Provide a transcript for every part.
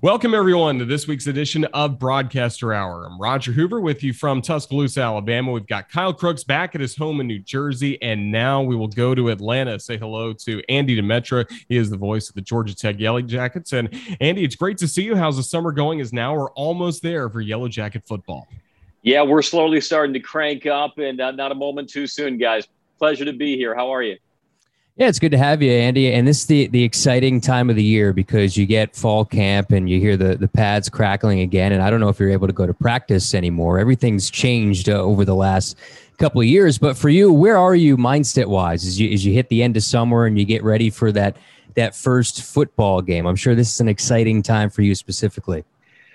Welcome, everyone, to this week's edition of Broadcaster Hour. I'm Roger Hoover with you from Tuscaloosa, Alabama. We've got Kyle Crooks back at his home in New Jersey, and now we will go to Atlanta. Say hello to Andy Demetra. He is the voice of the Georgia Tech Yellow Jackets. And Andy, it's great to see you. How's the summer going? As now we're almost there for Yellow Jacket football. Yeah, we're slowly starting to crank up, and uh, not a moment too soon, guys. Pleasure to be here. How are you? Yeah, it's good to have you, Andy. And this is the, the exciting time of the year because you get fall camp and you hear the, the pads crackling again. And I don't know if you're able to go to practice anymore. Everything's changed uh, over the last couple of years. But for you, where are you mindset wise as you, as you hit the end of summer and you get ready for that, that first football game? I'm sure this is an exciting time for you specifically.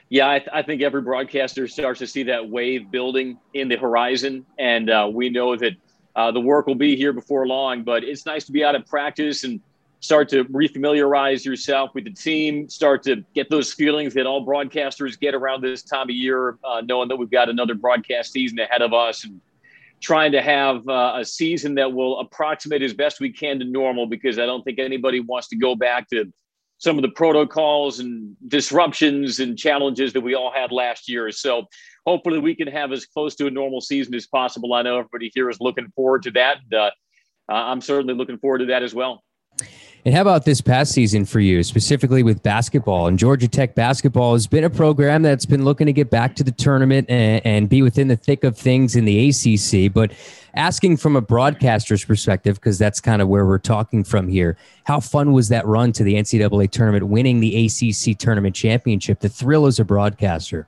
Yeah, I, th- I think every broadcaster starts to see that wave building in the horizon. And uh, we know that – uh, the work will be here before long, but it's nice to be out of practice and start to refamiliarize yourself with the team, start to get those feelings that all broadcasters get around this time of year, uh, knowing that we've got another broadcast season ahead of us and trying to have uh, a season that will approximate as best we can to normal because I don't think anybody wants to go back to some of the protocols and disruptions and challenges that we all had last year. So hopefully we can have as close to a normal season as possible. I know everybody here is looking forward to that. Uh, I'm certainly looking forward to that as well. And how about this past season for you, specifically with basketball? And Georgia Tech basketball has been a program that's been looking to get back to the tournament and, and be within the thick of things in the ACC. But asking from a broadcaster's perspective, because that's kind of where we're talking from here, how fun was that run to the NCAA tournament, winning the ACC tournament championship? The thrill as a broadcaster.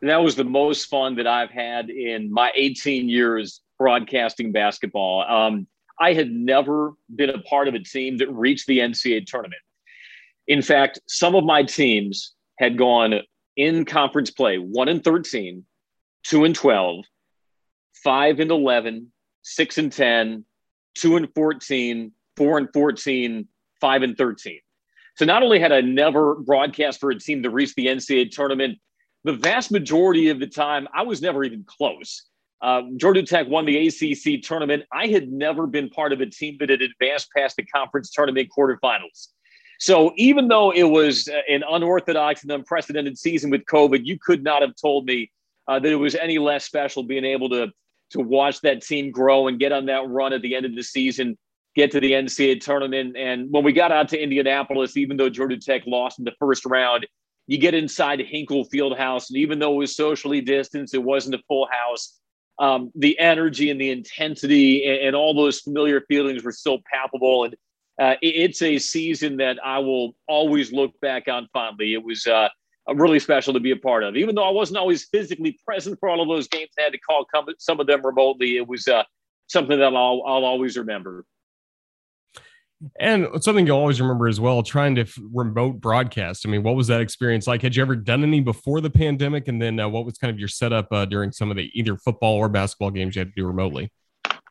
That was the most fun that I've had in my 18 years broadcasting basketball. Um, I had never been a part of a team that reached the NCAA tournament. In fact, some of my teams had gone in conference play 1 and 13, 2 and 12, 5 and 11, 6 and 10, 2 and 14, 4 and 14, 5 and 13. So not only had I never broadcast for a team to reach the NCAA tournament, the vast majority of the time I was never even close. Uh, Georgia Tech won the ACC tournament. I had never been part of a team that had advanced past the conference tournament quarterfinals. So even though it was uh, an unorthodox and unprecedented season with COVID, you could not have told me uh, that it was any less special being able to to watch that team grow and get on that run at the end of the season, get to the NCAA tournament. And when we got out to Indianapolis, even though Georgia Tech lost in the first round, you get inside Hinkle Fieldhouse, and even though it was socially distanced, it wasn't a full house um, the energy and the intensity and, and, all those familiar feelings were still palpable. And uh, it, it's a season that I will always look back on fondly. It was uh, really special to be a part of. Even though I wasn't always physically present for all of those games, I had to call some of them remotely. It was uh, something that I'll, I'll always remember. And something you'll always remember as well, trying to f- remote broadcast. I mean, what was that experience like? Had you ever done any before the pandemic? And then uh, what was kind of your setup uh, during some of the either football or basketball games you had to do remotely?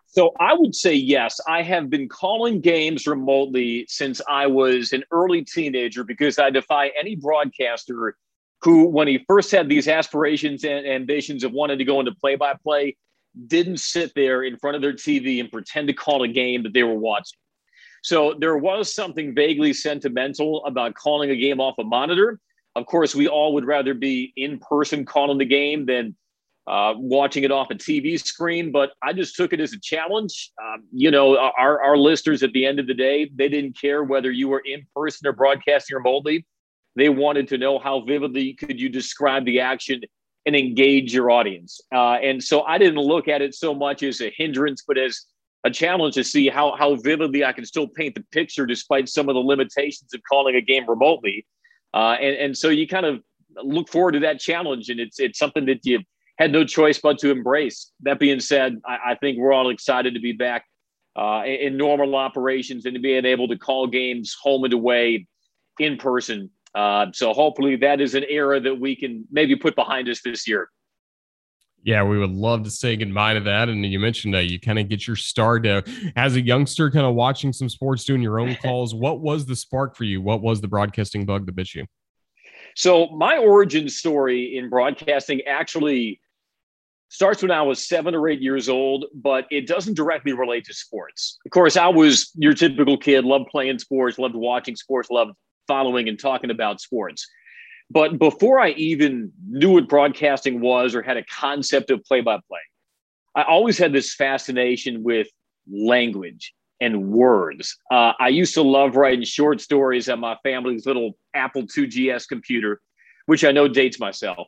So I would say yes. I have been calling games remotely since I was an early teenager because I defy any broadcaster who, when he first had these aspirations and ambitions of wanting to go into play by play, didn't sit there in front of their TV and pretend to call a game that they were watching. So there was something vaguely sentimental about calling a game off a monitor. Of course, we all would rather be in person calling the game than uh, watching it off a TV screen, but I just took it as a challenge. Um, you know, our, our listeners at the end of the day, they didn't care whether you were in person or broadcasting remotely. They wanted to know how vividly could you describe the action and engage your audience. Uh, and so I didn't look at it so much as a hindrance, but as a challenge to see how how vividly I can still paint the picture despite some of the limitations of calling a game remotely. Uh, and and so you kind of look forward to that challenge, and it's it's something that you had no choice but to embrace. That being said, I, I think we're all excited to be back uh, in, in, normal operations and to being able to call games home and away in person. Uh, so hopefully that is an era that we can maybe put behind us this year. Yeah, we would love to say goodbye to that. And you mentioned that you kind of get your start uh, as a youngster, kind of watching some sports, doing your own calls. what was the spark for you? What was the broadcasting bug that bit you? So, my origin story in broadcasting actually starts when I was seven or eight years old, but it doesn't directly relate to sports. Of course, I was your typical kid, loved playing sports, loved watching sports, loved following and talking about sports. But before I even knew what broadcasting was or had a concept of play by play, I always had this fascination with language and words. Uh, I used to love writing short stories on my family's little Apple II GS computer, which I know dates myself.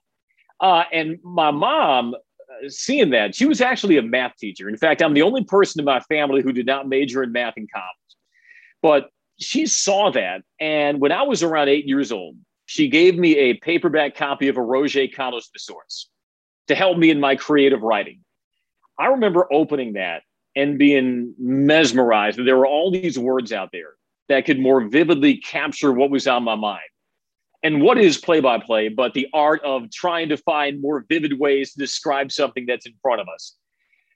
Uh, and my mom, uh, seeing that, she was actually a math teacher. In fact, I'm the only person in my family who did not major in math in college. But she saw that. And when I was around eight years old, she gave me a paperback copy of a Roget Carlos Thesaurus to help me in my creative writing. I remember opening that and being mesmerized that there were all these words out there that could more vividly capture what was on my mind. And what is play by play but the art of trying to find more vivid ways to describe something that's in front of us?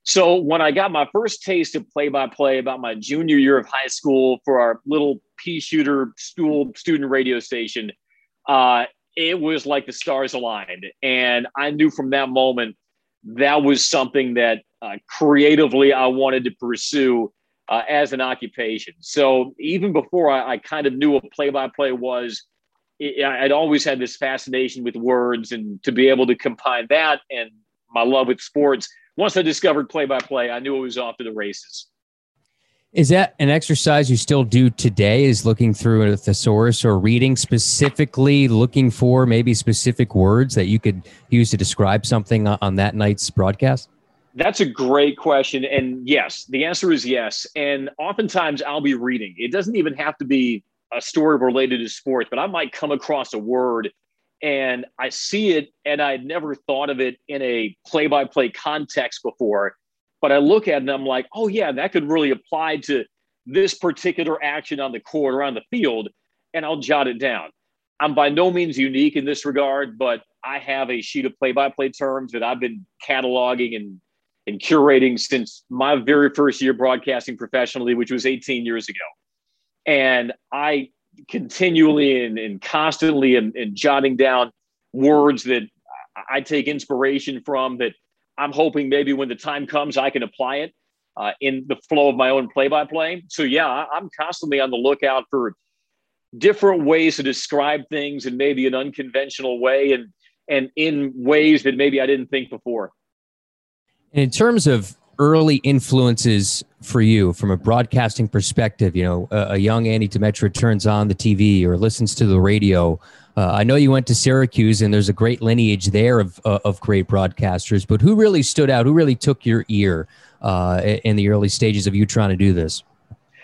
So, when I got my first taste of play by play about my junior year of high school for our little pea shooter school student radio station, uh, it was like the stars aligned. And I knew from that moment that was something that uh, creatively I wanted to pursue uh, as an occupation. So even before I, I kind of knew what play by play was, it, I'd always had this fascination with words and to be able to combine that and my love with sports. Once I discovered play by play, I knew it was off to the races. Is that an exercise you still do today? Is looking through a thesaurus or reading specifically, looking for maybe specific words that you could use to describe something on that night's broadcast? That's a great question. And yes, the answer is yes. And oftentimes I'll be reading. It doesn't even have to be a story related to sports, but I might come across a word and I see it and I'd never thought of it in a play by play context before. But I look at it and I'm like, oh, yeah, that could really apply to this particular action on the court or on the field. And I'll jot it down. I'm by no means unique in this regard, but I have a sheet of play by play terms that I've been cataloging and and curating since my very first year broadcasting professionally, which was 18 years ago. And I continually and, and constantly and, and jotting down words that I take inspiration from that I'm hoping maybe when the time comes, I can apply it uh, in the flow of my own play by play. So, yeah, I'm constantly on the lookout for different ways to describe things in maybe an unconventional way and, and in ways that maybe I didn't think before. In terms of early influences for you from a broadcasting perspective, you know, a, a young Andy Demetra turns on the TV or listens to the radio. Uh, I know you went to Syracuse and there's a great lineage there of, uh, of great broadcasters, but who really stood out? Who really took your ear uh, in the early stages of you trying to do this?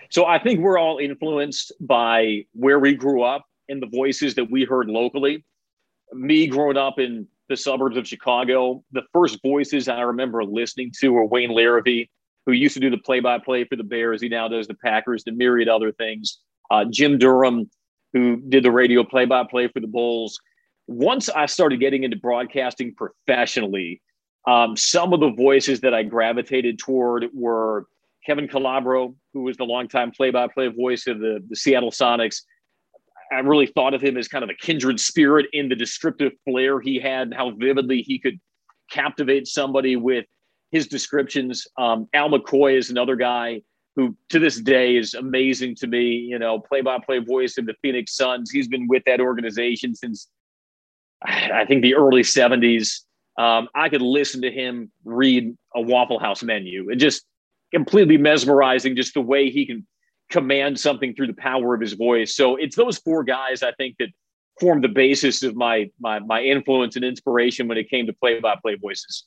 So I think we're all influenced by where we grew up and the voices that we heard locally. Me growing up in the suburbs of Chicago. The first voices I remember listening to were Wayne Larrivee, who used to do the play-by-play for the Bears. He now does the Packers, the myriad other things. Uh, Jim Durham, who did the radio play-by-play for the Bulls. Once I started getting into broadcasting professionally, um, some of the voices that I gravitated toward were Kevin Calabro, who was the longtime play-by-play voice of the, the Seattle Sonics, I really thought of him as kind of a kindred spirit in the descriptive flair he had and how vividly he could captivate somebody with his descriptions. Um, Al McCoy is another guy who to this day is amazing to me, you know, play by play voice of the Phoenix Suns. He's been with that organization since I think the early 70s. Um, I could listen to him read a Waffle House menu and just completely mesmerizing, just the way he can command something through the power of his voice. So it's those four guys I think that formed the basis of my my my influence and inspiration when it came to play by play voices.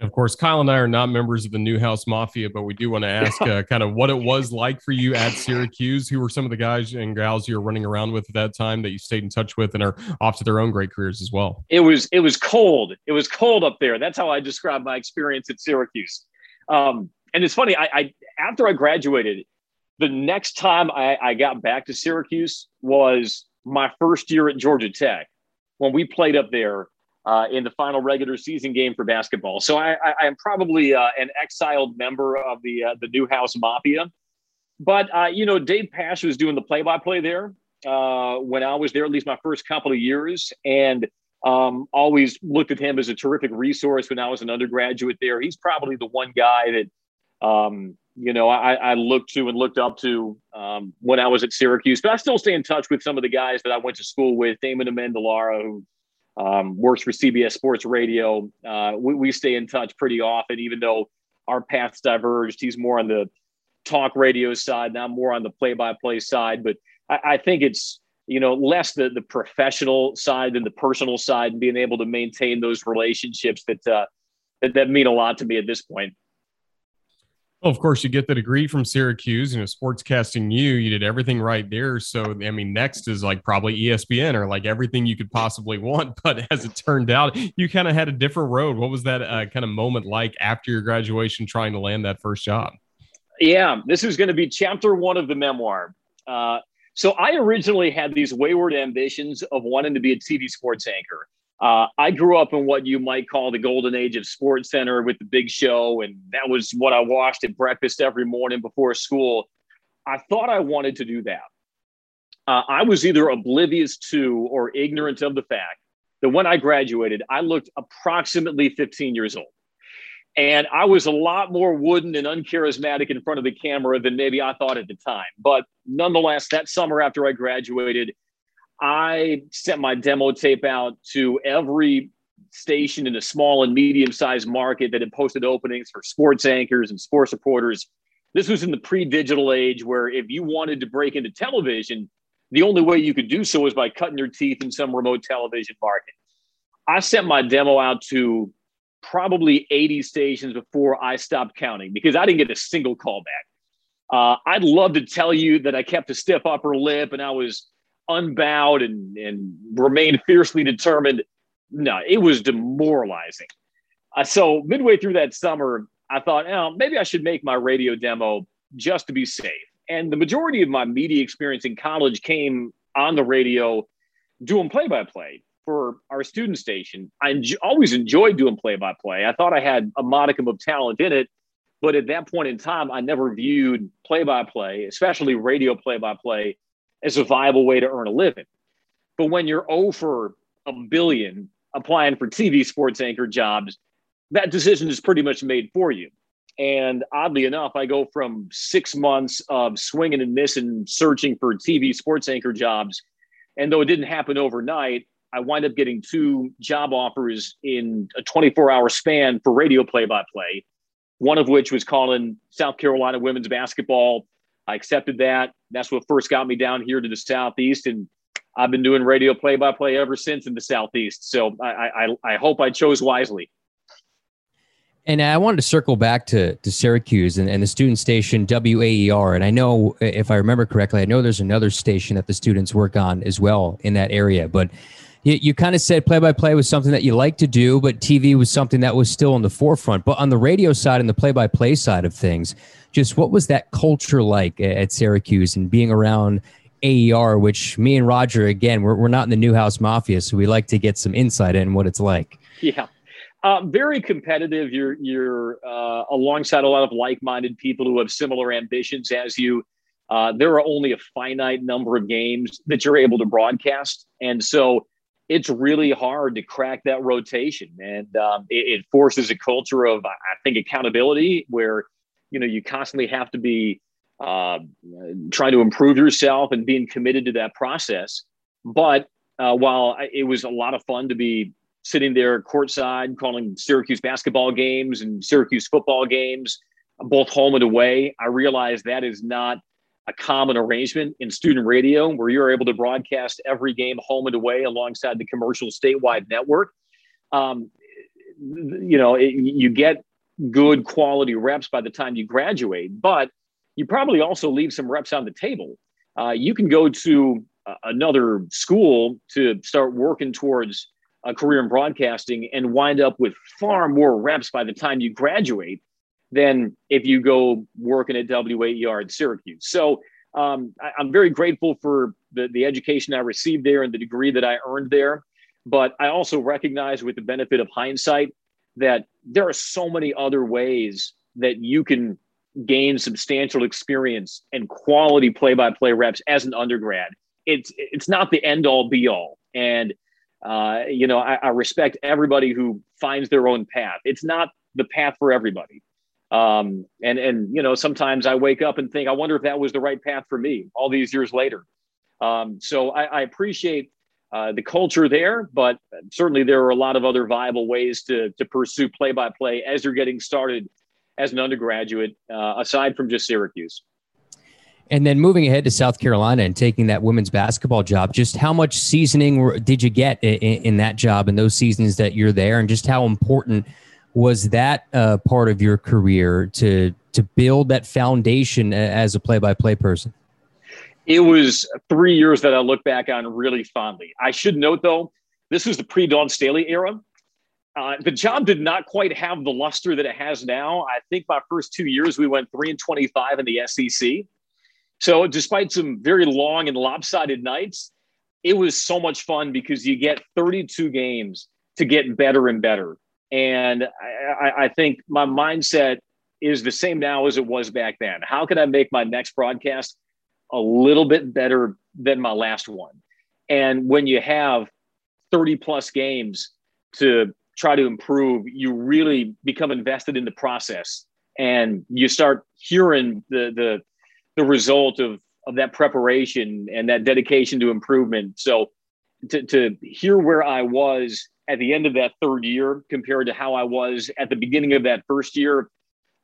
Of course, Kyle and I are not members of the Newhouse Mafia, but we do want to ask uh, kind of what it was like for you at Syracuse. Who were some of the guys and gals you were running around with at that time that you stayed in touch with and are off to their own great careers as well? It was it was cold. It was cold up there. That's how I describe my experience at Syracuse. Um, and it's funny. I, I after I graduated, the next time I, I got back to Syracuse was my first year at Georgia Tech when we played up there uh, in the final regular season game for basketball. So I, am probably uh, an exiled member of the uh, the Newhouse Mafia. But uh, you know, Dave Pasch was doing the play-by-play there uh, when I was there, at least my first couple of years, and um, always looked at him as a terrific resource when I was an undergraduate there. He's probably the one guy that um, you know, I, I looked to and looked up to um, when I was at Syracuse. But I still stay in touch with some of the guys that I went to school with, Damon Amendolara, who um, works for CBS Sports Radio. Uh, we, we stay in touch pretty often, even though our paths diverged. He's more on the talk radio side, now more on the play-by-play side. But I, I think it's you know less the the professional side than the personal side, and being able to maintain those relationships that uh, that, that mean a lot to me at this point. Well, of course, you get the degree from Syracuse, you know, sportscasting you, you did everything right there. So, I mean, next is like probably ESPN or like everything you could possibly want. But as it turned out, you kind of had a different road. What was that uh, kind of moment like after your graduation trying to land that first job? Yeah, this is going to be chapter one of the memoir. Uh, so, I originally had these wayward ambitions of wanting to be a TV sports anchor. Uh, I grew up in what you might call the golden age of Sports Center with the big show, and that was what I watched at breakfast every morning before school. I thought I wanted to do that. Uh, I was either oblivious to or ignorant of the fact that when I graduated, I looked approximately 15 years old. And I was a lot more wooden and uncharismatic in front of the camera than maybe I thought at the time. But nonetheless, that summer after I graduated, I sent my demo tape out to every station in a small and medium sized market that had posted openings for sports anchors and sports reporters. This was in the pre digital age where if you wanted to break into television, the only way you could do so was by cutting your teeth in some remote television market. I sent my demo out to probably 80 stations before I stopped counting because I didn't get a single call back. Uh, I'd love to tell you that I kept a stiff upper lip and I was unbowed and, and remained fiercely determined. No, it was demoralizing. Uh, so midway through that summer, I thought, oh, maybe I should make my radio demo just to be safe. And the majority of my media experience in college came on the radio doing play by play for our student station. I enjoy, always enjoyed doing play by play. I thought I had a modicum of talent in it. But at that point in time, I never viewed play by play, especially radio play by play, as a viable way to earn a living. But when you're over a billion applying for TV sports anchor jobs, that decision is pretty much made for you. And oddly enough, I go from six months of swinging and missing, searching for TV sports anchor jobs. And though it didn't happen overnight, I wind up getting two job offers in a 24 hour span for radio play by play, one of which was calling South Carolina women's basketball I accepted that. That's what first got me down here to the Southeast. And I've been doing radio play by play ever since in the Southeast. So I, I, I hope I chose wisely. And I wanted to circle back to, to Syracuse and, and the student station WAER. And I know, if I remember correctly, I know there's another station that the students work on as well in that area. But you, you kind of said play by play was something that you like to do, but TV was something that was still on the forefront. But on the radio side and the play by play side of things, just what was that culture like at Syracuse and being around AER, which me and Roger, again, we're, we're not in the Newhouse Mafia, so we like to get some insight in what it's like. Yeah. Uh, very competitive. You're you're uh, alongside a lot of like-minded people who have similar ambitions as you. Uh, there are only a finite number of games that you're able to broadcast, and so it's really hard to crack that rotation. And um, it, it, forces a culture of, I think, accountability where you know you constantly have to be uh, trying to improve yourself and being committed to that process but uh, while it was a lot of fun to be sitting there courtside calling syracuse basketball games and syracuse football games both home and away i realized that is not a common arrangement in student radio where you're able to broadcast every game home and away alongside the commercial statewide network um, you know it, you get good quality reps by the time you graduate, but you probably also leave some reps on the table. Uh, you can go to uh, another school to start working towards a career in broadcasting and wind up with far more reps by the time you graduate than if you go working at WAER at Syracuse. So um, I, am very grateful for the, the education I received there and the degree that I earned there. But I also recognize, with the benefit of hindsight, that there are so many other ways that you can gain substantial experience and quality play-by-play reps as an undergrad. It's it's not the end all be all, and uh, you know I, I, respect everybody who finds their own path. It's not the path for everybody. Um, and and you know, sometimes I wake up and think, I wonder if that was the right path for me all these years later. Um, so I, I appreciate uh, the culture there, but certainly there are a lot of other viable ways to to pursue play by play as you're getting started as an undergraduate, uh, aside from just Syracuse. And then moving ahead to South Carolina and taking that women's basketball job, just how much seasoning did you get in, in that job in those seasons that you're there, and just how important was that uh, part of your career to to build that foundation as a play-by-play person? It was three years that I look back on really fondly. I should note though, this was the pre-Dawn Staley era. Uh, the job did not quite have the luster that it has now. I think my first two years we went three and twenty-five in the SEC. So, despite some very long and lopsided nights, it was so much fun because you get 32 games to get better and better. And I, I, think my mindset is the same now as it was back then. How can I make my next broadcast a little bit better than my last one? And when you have 30 plus games to try to improve, you really become invested in the process and you start hearing the, the, the result of of that preparation and that dedication to improvement. So to, to hear where I was at the end of that third year compared to how I was at the beginning of that first year,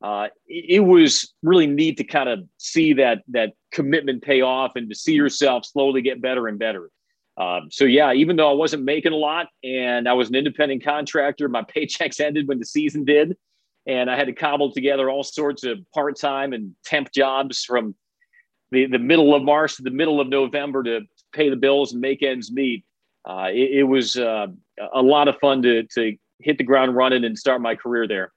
uh, it, was really neat to kind of see that that commitment pay off and to see yourself slowly get better and better. Um, so yeah, even though I wasn't making a lot and I was an independent contractor, my paychecks ended when the season did, and I had to cobble together all sorts of part-time and temp jobs from the, the middle of March to the middle of November to pay the bills and make ends meet. Uh, it, it, was uh, a lot of fun to, to hit the ground running and start my career there.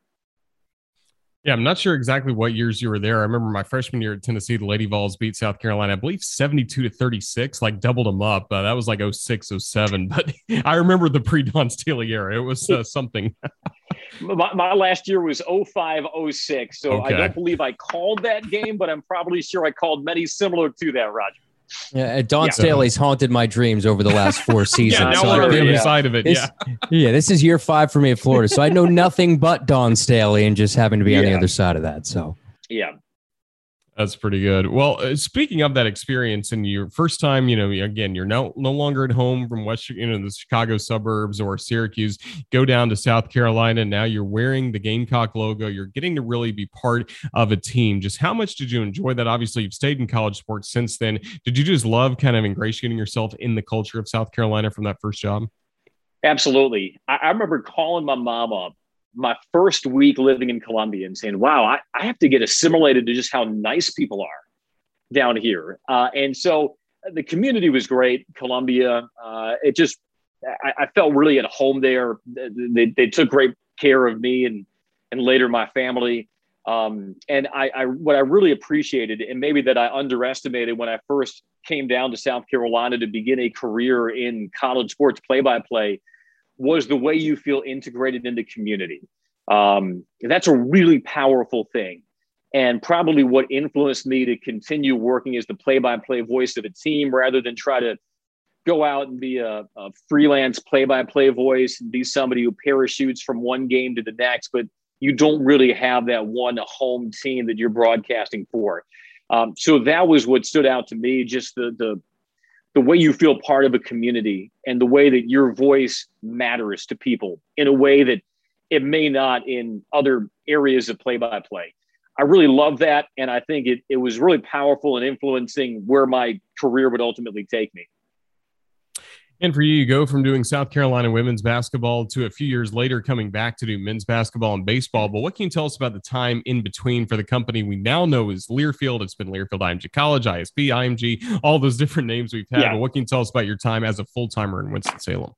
Yeah, I'm not sure exactly what years you were there. I remember my freshman year at Tennessee, the Lady Vols beat South Carolina, I believe 72 to 36, like doubled them up. Uh, that was like 06, 07. But I remember the pre Dawn Staley era. It was uh, something. my, my, last year was 05, 06. So okay. I don't believe I called that game, but I'm probably sure I called many similar to that, Roger. Yeah, Dawn yeah. Staley's haunted my dreams over the last four seasons. yeah, now so we're on the other side of it. This, yeah, yeah. This is year five for me in Florida, so I know nothing but Dawn Staley, and just happen to be yeah. on the other side of that. So yeah, that's pretty good. Well, uh, speaking of that experience and your first time, you know, again, you're no no longer at home from West, you know, the Chicago suburbs or Syracuse. Go down to South Carolina. Now you're wearing the Gamecock logo. You're getting to really be part of a team. Just how much did you enjoy that? Obviously, you've stayed in college sports since then. Did you just love kind of ingratiating yourself in the culture of South Carolina from that first job? Absolutely. I, I remember calling my mom up my first week living in Columbia and saying, wow, I, I have to get assimilated to just how nice people are down here. Uh, and so the community was great, Columbia. Uh, it just, I, I, felt really at home there. They, they took great care of me and, and later my family. Um, and I, I, what I really appreciated, and maybe that I underestimated when I first came down to South Carolina to begin a career in college sports play by play, was the way you feel integrated into community. Um, that's a really powerful thing. And probably what influenced me to continue working as the play by play voice of a team rather than try to go out and be a, a freelance play by play voice and be somebody who parachutes from one game to the next, but you don't really have that one home team that you're broadcasting for. Um, so that was what stood out to me just the, the the way you feel part of a community and the way that your voice matters to people in a way that it may not in other areas of play by play. I really love that. And I think it, it was really powerful in influencing where my career would ultimately take me. And for you, you go from doing South Carolina women's basketball to a few years later coming back to do men's basketball and baseball. But what can you tell us about the time in between for the company we now know is Learfield? It's been Learfield IMG College, ISP, IMG, all those different names we've had. Yeah. But what can you tell us about your time as a full timer in Winston-Salem?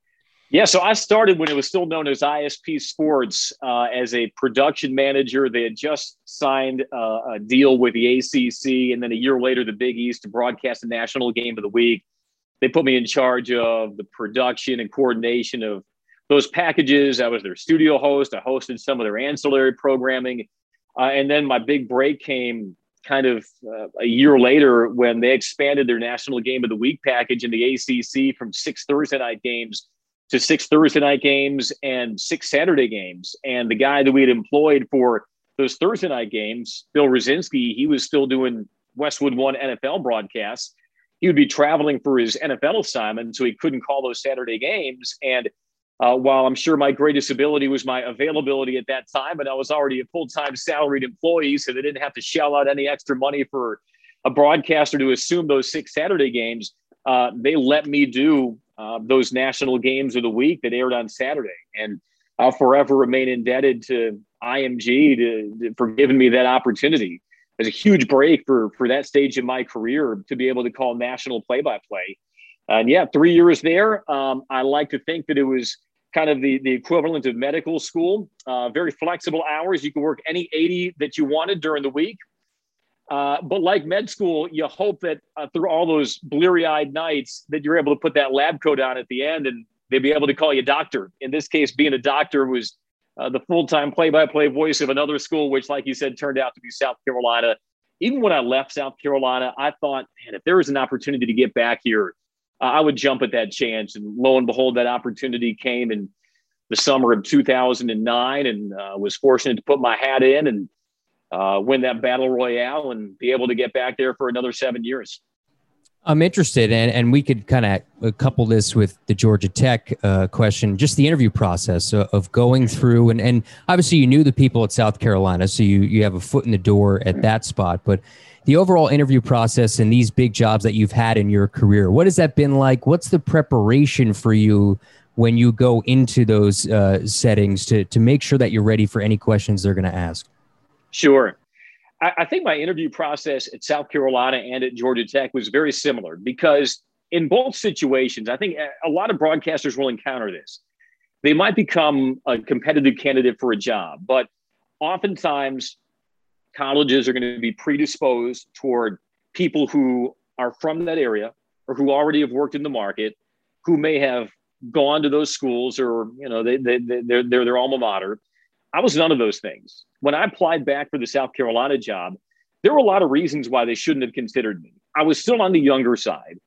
Yeah, so I started when it was still known as ISP Sports uh, as a production manager. They had just signed uh, a deal with the ACC, and then a year later, the Big East to broadcast the national game of the week they put me in charge of the production and coordination of those packages. I was their studio host. I hosted some of their ancillary programming. Uh, and then my big break came kind of uh, a year later when they expanded their national game of the week package in the ACC from six Thursday night games to six Thursday night games and six Saturday games. And the guy that we had employed for those Thursday night games, Bill Rosinski, he was still doing Westwood One NFL broadcasts. He would be traveling for his NFL assignment, so he couldn't call those Saturday games. And uh, while I'm sure my greatest ability was my availability at that time, and I was already a full time salaried employee, so they didn't have to shell out any extra money for a broadcaster to assume those six Saturday games. Uh, they let me do uh, those national games of the week that aired on Saturday. And I'll forever remain indebted to IMG to, to, for giving me that opportunity. It's a huge break for, for that stage in my career to be able to call national play by play. And yeah, three years there. Um, I like to think that it was kind of the, the equivalent of medical school, uh, very flexible hours. You could work any 80 that you wanted during the week. Uh, but like med school, you hope that uh, through all those bleary eyed nights that you're able to put that lab coat on at the end and they'd be able to call you doctor. In this case, being a doctor was uh, the full time play by play voice of another school, which, like you said, turned out to be South Carolina. Even when I left South Carolina, I thought, man, if there was an opportunity to get back here, uh, I would jump at that chance. And lo and behold, that opportunity came in the summer of 2009 and uh, was fortunate to put my hat in and uh, win that battle royale and be able to get back there for another seven years. I'm interested, and, and we could kind of couple this with the Georgia Tech uh, question, just the interview process of, going through, and, and obviously you knew the people at South Carolina, so you, you have a foot in the door at that spot. But the overall interview process and these big jobs that you've had in your career, what has that been like? What's the preparation for you when you go into those uh, settings to, to make sure that you're ready for any questions they're going to ask? Sure. I, I think my interview process at South Carolina and at Georgia Tech was very similar because in both situations, I think a lot of broadcasters will encounter this. They might become a competitive candidate for a job, but oftentimes colleges are going to be predisposed toward people who are from that area or who already have worked in the market, who may have gone to those schools or you know they, they, they they're, they're their alma mater I was none of those things. When I applied back for the South Carolina job, there were a lot of reasons why they shouldn't have considered me. I was still on the younger side.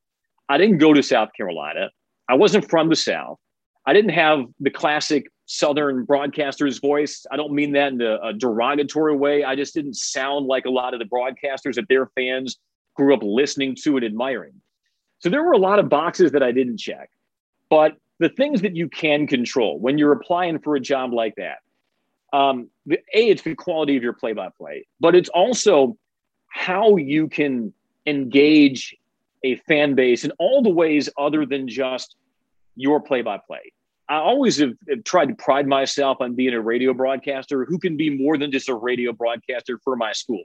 I didn't go to South Carolina. I wasn't from the South. I didn't have the classic Southern broadcaster's voice. I don't mean that in a, a, derogatory way. I just didn't sound like a lot of the broadcasters that their fans grew up listening to and admiring. So there were a lot of boxes that I didn't check. But the things that you can control when you're applying for a job like that, um, the, a it's the quality of your play-by-play, but it's also how you can engage a fan base in all the ways other than just your play-by-play. I always have, have, tried to pride myself on being a radio broadcaster who can be more than just a radio broadcaster for my school.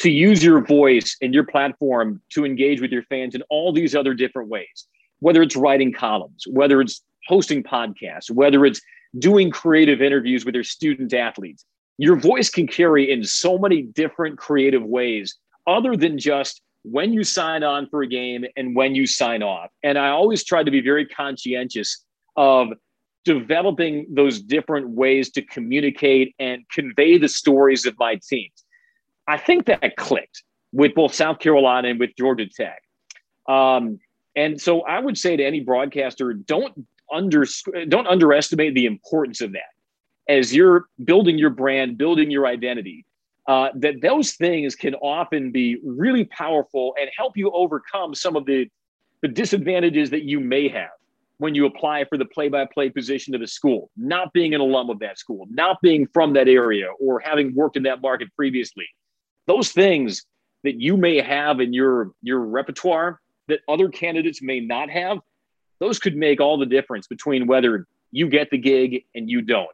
To use your voice and your platform to engage with your fans in all these other different ways, whether it's writing columns, whether it's hosting podcasts, whether it's doing creative interviews with your student athletes. Your voice can carry in so many different creative ways, other than just when you sign on for a game and when you sign off. And I always try to be very conscientious of developing those different ways to communicate and convey the stories of my teams. I think that clicked with both South Carolina and with Georgia Tech. Um, and so I would say to any broadcaster, don't under don't underestimate the importance of that as you're building your brand, building your identity. Uh, that those things can often be really powerful and help you overcome some of the the disadvantages that you may have when you apply for the play-by-play position of the school, not being an alum of that school, not being from that area, or having worked in that market previously. Those things that you may have in your your repertoire that other candidates may not have those could make all the difference between whether you get the gig and you don't.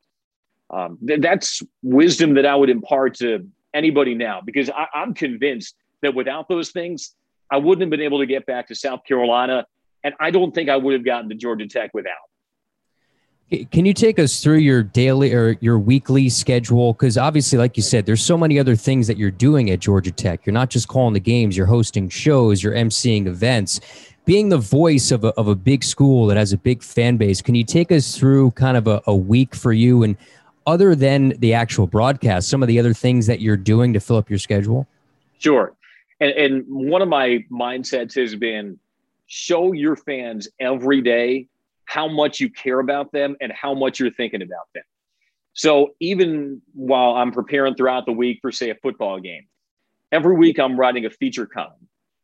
Um, th- that's wisdom that I would impart to anybody now because I- I'm convinced that without those things, I wouldn't have been able to get back to South Carolina. And I don't think I would have gotten to Georgia Tech without. Can you take us through your daily or your weekly schedule? Because obviously, like you said, there's so many other things that you're doing at Georgia Tech. You're not just calling the games, you're hosting shows, you're emceeing events being the voice of a, of a big school that has a big fan base, can you take us through kind of a, a week for you and other than the actual broadcast, some of the other things that you're doing to fill up your schedule? Sure. And, and one of my mindsets has been show your fans every day how much you care about them and how much you're thinking about them. So even while I'm preparing throughout the week for, say, a football game, every week I'm writing a feature column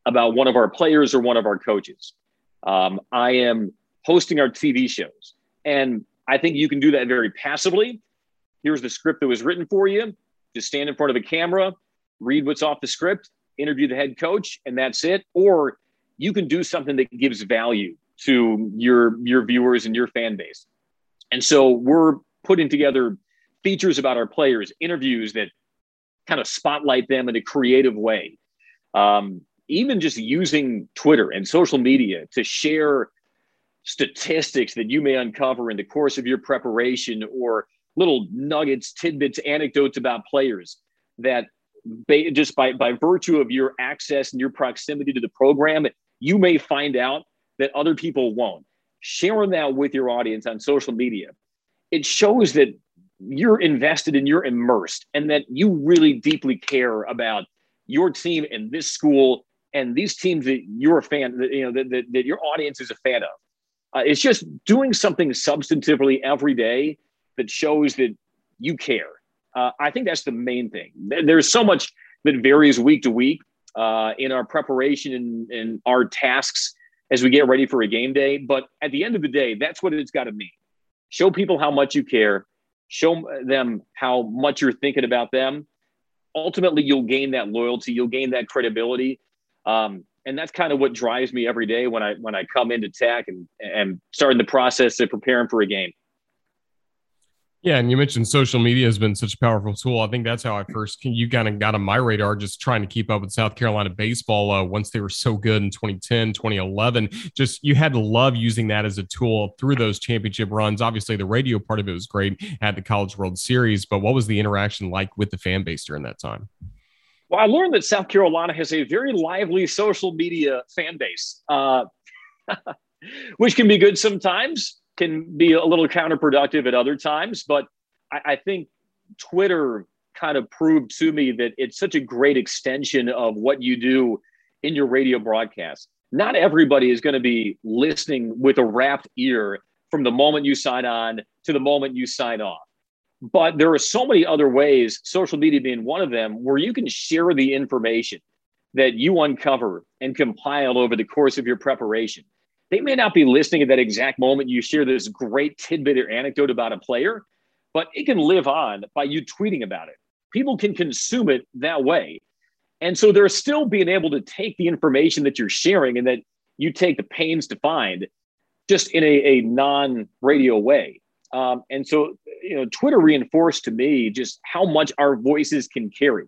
about one of our players or one of our coaches. Um, I am hosting our TV shows. And I think you can do that very passively. Here's the script that was written for you. Just stand in front of a camera, read what's off the script, interview the head coach, and that's it. Or you can do something that gives value to your your viewers and your fan base. And so we're putting together features about our players, interviews that kind of spotlight them in a creative way. Um, even just using Twitter and social media to share statistics that you may uncover in the course of your preparation or little nuggets, tidbits, anecdotes about players that ba- just by, by virtue of your access and your proximity to the program, you may find out that other people won't. Sharing that with your audience on social media, it shows that you're invested and you're immersed and that you really deeply care about your team and this school and these teams that you're a fan that you know that, that, that your audience is a fan of uh, it's just doing something substantively every day that shows that you care. Uh, i think that's the main thing. There's so much that varies week to week uh, in our preparation and, and our tasks as we get ready for a game day. But at the end of the day that's what it's got to mean. Show people how much you care. Show them how much you're thinking about them. Ultimately you'll gain that loyalty. You'll gain that credibility um, and that's kind of what drives me every day when i when i come into tech and and starting the process of preparing for a game yeah, and you mentioned social media has been such a powerful tool. I think that's how I first you kind of got on my radar, just trying to keep up with South Carolina baseball uh, once they were so good in 2010, 2011. Just you had to love using that as a tool through those championship runs. Obviously, the radio part of it was great at the College World Series, but what was the interaction like with the fan base during that time? I learned that South Carolina has a very lively social media fan base, uh, which can be good sometimes can be a little counterproductive at other times. But I, I think Twitter kind of proved to me that it's such a great extension of what you do in your radio broadcast. Not everybody is going to be listening with a rapt ear from the moment you sign on to the moment you sign off. But there are so many other ways, social media being one of them, where you can share the information that you uncover and compile over the course of your preparation they may not be listening at that exact moment you share this great tidbit or anecdote about a player, but it can live on by you tweeting about it. People can consume it that way. And so they're still being able to take the information that you're sharing and that you take the pains to find just in a, a non radio way. Um, and so, you know, Twitter reinforced to me just how much our voices can carry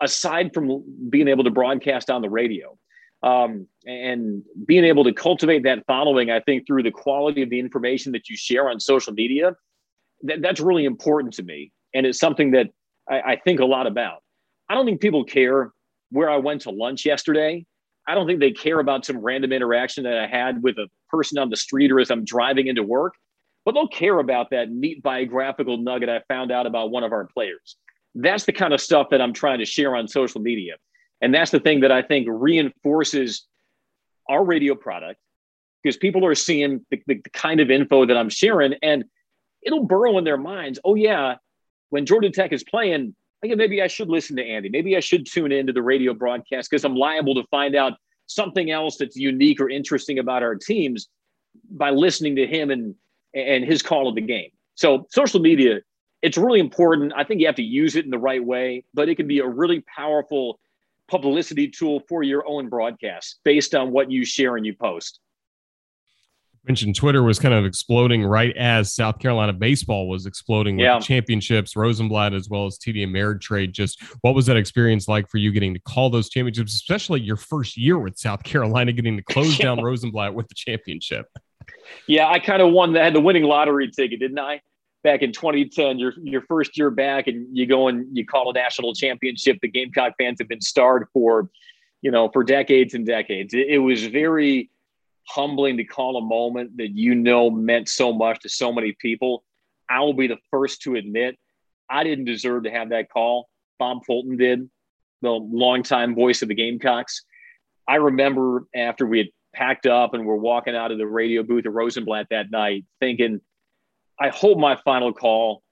aside from being able to broadcast on the radio um, and being able to cultivate that following, I think through the quality of the information that you share on social media, that, that's really important to me. And it's something that I, I think a lot about. I don't think people care where I went to lunch yesterday. I don't think they care about some random interaction that I had with a person on the street or as I'm driving into work, but they'll care about that neat biographical nugget I found out about one of our players. That's the kind of stuff that I'm trying to share on social media. And that's the thing that I think reinforces our radio product because people are seeing the, the, the, kind of info that I'm sharing and it'll burrow in their minds. Oh, yeah, when Georgia Tech is playing, oh, yeah, maybe I should listen to Andy. Maybe I should tune into the radio broadcast because I'm liable to find out something else that's unique or interesting about our teams by listening to him and, and his call of the game. So, social media, it's really important. I think you have to use it in the right way, but it can be a really powerful publicity tool for your own broadcast based on what you share and you post. mentioned Twitter was kind of exploding right as South Carolina baseball was exploding with yeah. championships, Rosenblatt as well as TD Ameritrade. Just what was that experience like for you getting to call those championships, especially your first year with South Carolina, getting to close down Rosenblatt with the championship? Yeah, I kind of won the had the winning lottery ticket, didn't I? back in 2010, your your first year back, and you go and you call a national championship. The Gamecock fans have been starred for, you know, for decades and decades. It, it was very humbling to call a moment that you know meant so much to so many people. I will be the first to admit I didn't deserve to have that call. Bob Fulton did, the longtime voice of the Gamecocks. I remember after we had packed up and we're walking out of the radio booth at Rosenblatt that night, thinking I hope my final call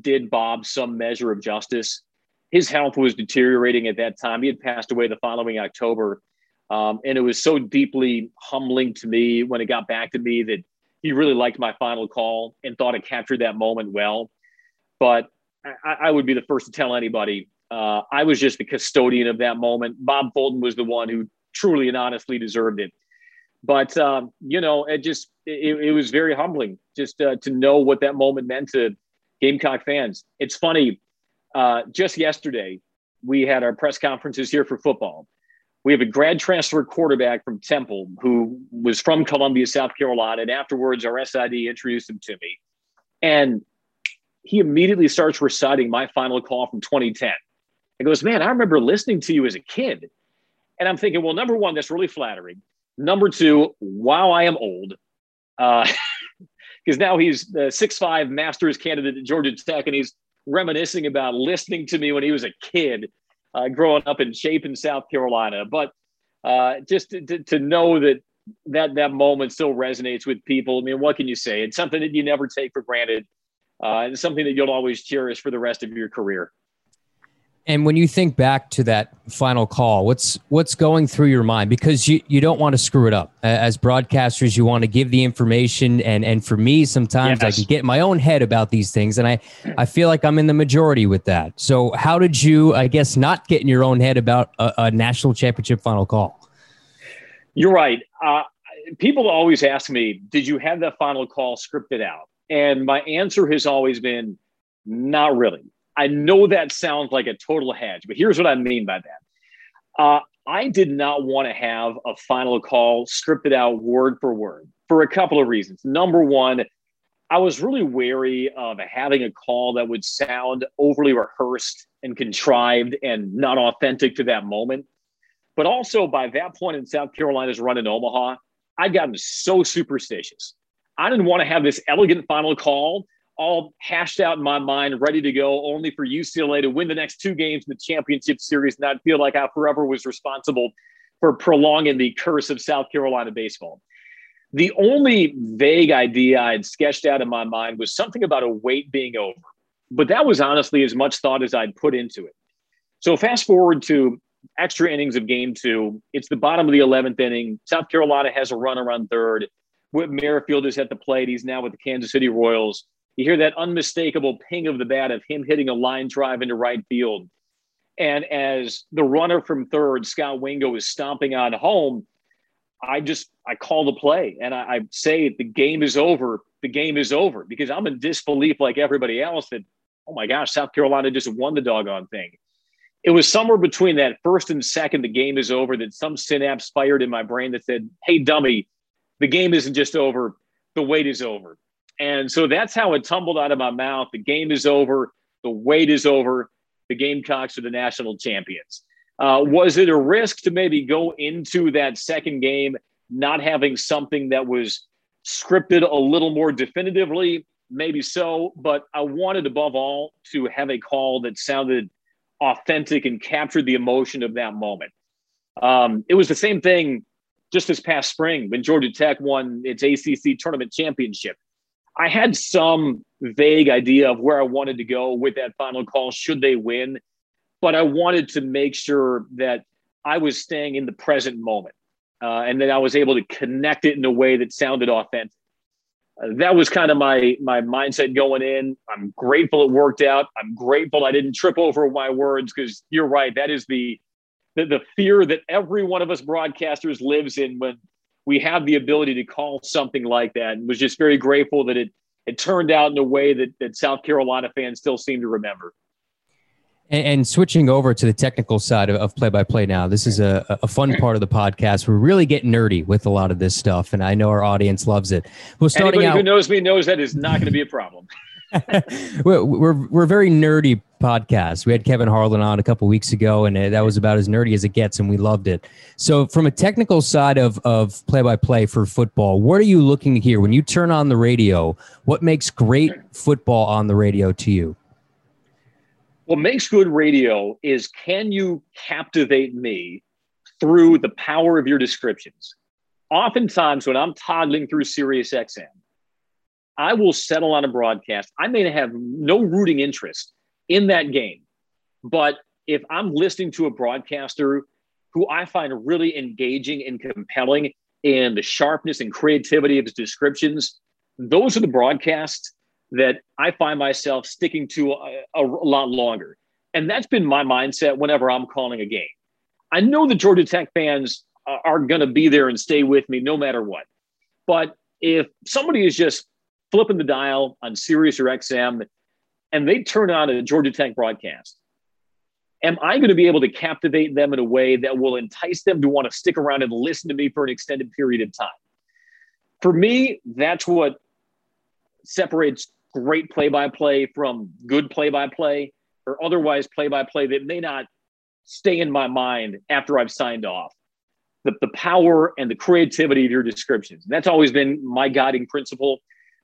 did Bob some measure of justice. His health was deteriorating at that time. He had passed away the following October. Um, and it was so deeply humbling to me when it got back to me that he really liked my final call and thought it captured that moment well. But I, I would be the first to tell anybody uh, I was just the custodian of that moment. Bob Fulton was the one who truly and honestly deserved it. But um, you know, it just it, it was very humbling just uh, to know what that moment meant to Gamecock fans. It's funny. Uh, just yesterday, we had our press conferences here for football. We have a grad transfer quarterback from Temple who was from Columbia, South Carolina, and afterwards, our SID introduced him to me, and he immediately starts reciting my final call from 2010. He goes, "Man, I remember listening to you as a kid," and I'm thinking, well, number one, that's really flattering. Number two, wow, I am old. Because uh, now he's the six-five master's candidate at Georgia Tech, and he's reminiscing about listening to me when he was a kid, uh, growing up in Chapin, South Carolina. But uh, just to, to, to, know that that that moment still resonates with people. I mean, what can you say? It's something that you never take for granted, uh, and something that you'll always cherish for the rest of your career. And when you think back to that final call, what's what's going through your mind? Because you, you don't want to screw it up. As broadcasters, you want to give the information. And and for me, sometimes yes. I can get in my own head about these things, and I I feel like I'm in the majority with that. So how did you, I guess, not get in your own head about a, a national championship final call? You're right. Uh, people always ask me, "Did you have that final call scripted out?" And my answer has always been, "Not really." I know that sounds like a total hedge, but here's what I mean by that. Uh, I did not want to have a final call scripted out word for word for a couple of reasons. Number one, I was really wary of having a call that would sound overly rehearsed and contrived and not authentic to that moment. But also, by that point in South Carolina's run in Omaha, I'd gotten so superstitious. I didn't want to have this elegant final call all hashed out in my mind, ready to go, only for UCLA to win the next two games in the championship series. And I feel like I forever was responsible for prolonging the curse of South Carolina baseball. The only vague idea I had sketched out in my mind was something about a wait being over, but that was honestly as much thought as I'd put into it. So fast forward to extra innings of game two. It's the bottom of the 11th inning. South Carolina has a runner on third. Whit Merrifield is at the plate. He's now with the Kansas City Royals. You hear that unmistakable ping of the bat of him hitting a line drive into right field. And as the runner from third, Scott Wingo, is stomping on home, I just I call the play and I, I say the game is over. The game is over because I'm in disbelief like everybody else that oh my gosh, South Carolina just won the doggone thing. It was somewhere between that first and second, the game is over, that some synapse fired in my brain that said, Hey, dummy, the game isn't just over, the wait is over. And so that's how it tumbled out of my mouth. The game is over. The wait is over. The Gamecocks are the national champions. Uh, was it a risk to maybe go into that second game not having something that was scripted a little more definitively? Maybe so, but I wanted above all to have a call that sounded authentic and captured the emotion of that moment. Um, it was the same thing just this past spring when Georgia Tech won its ACC tournament championship. I had some vague idea of where I wanted to go with that final call should they win, but I wanted to make sure that I was staying in the present moment uh, and that I was able to connect it in a way that sounded authentic. Uh, that was kind of my my mindset going in. I'm grateful it worked out. I'm grateful I didn't trip over my words because you're right. That is the, the the fear that every one of us broadcasters lives in when we have the ability to call something like that and was just very grateful that it it turned out in a way that, that South Carolina fans still seem to remember. And, and switching over to the technical side of play by play now, this is a, a fun part of the podcast. We're really getting nerdy with a lot of this stuff, and I know our audience loves it. Well, starting Anybody out, who knows me knows that is not going to be a problem. we're, we're, we're very nerdy podcast. We had Kevin Harlan on a couple weeks ago, and uh, that was about as nerdy as it gets, and we loved it. So, from a technical side of of play by play for football, what are you looking to hear when you turn on the radio? What makes great football on the radio to you? What makes good radio is can you captivate me through the power of your descriptions? Oftentimes, when I'm toggling through SiriusXM I will settle on a broadcast. I may have no rooting interest in that game, but if I'm listening to a broadcaster who I find really engaging and compelling in the sharpness and creativity of his descriptions, those are the broadcasts that I find myself sticking to a, a, lot longer. And that's been my mindset whenever I'm calling a game. I know the Georgia Tech fans are going to be there and stay with me no matter what. But if somebody is just flipping the dial on Sirius or XM and they turn on a Georgia Tech broadcast, am I going to be able to captivate them in a way that will entice them to want to stick around and listen to me for an extended period of time? For me, that's what separates great play by play from good play by play or otherwise play by play that may not stay in my mind after I've signed off. The, the power and the creativity of your descriptions. And that's always been my guiding principle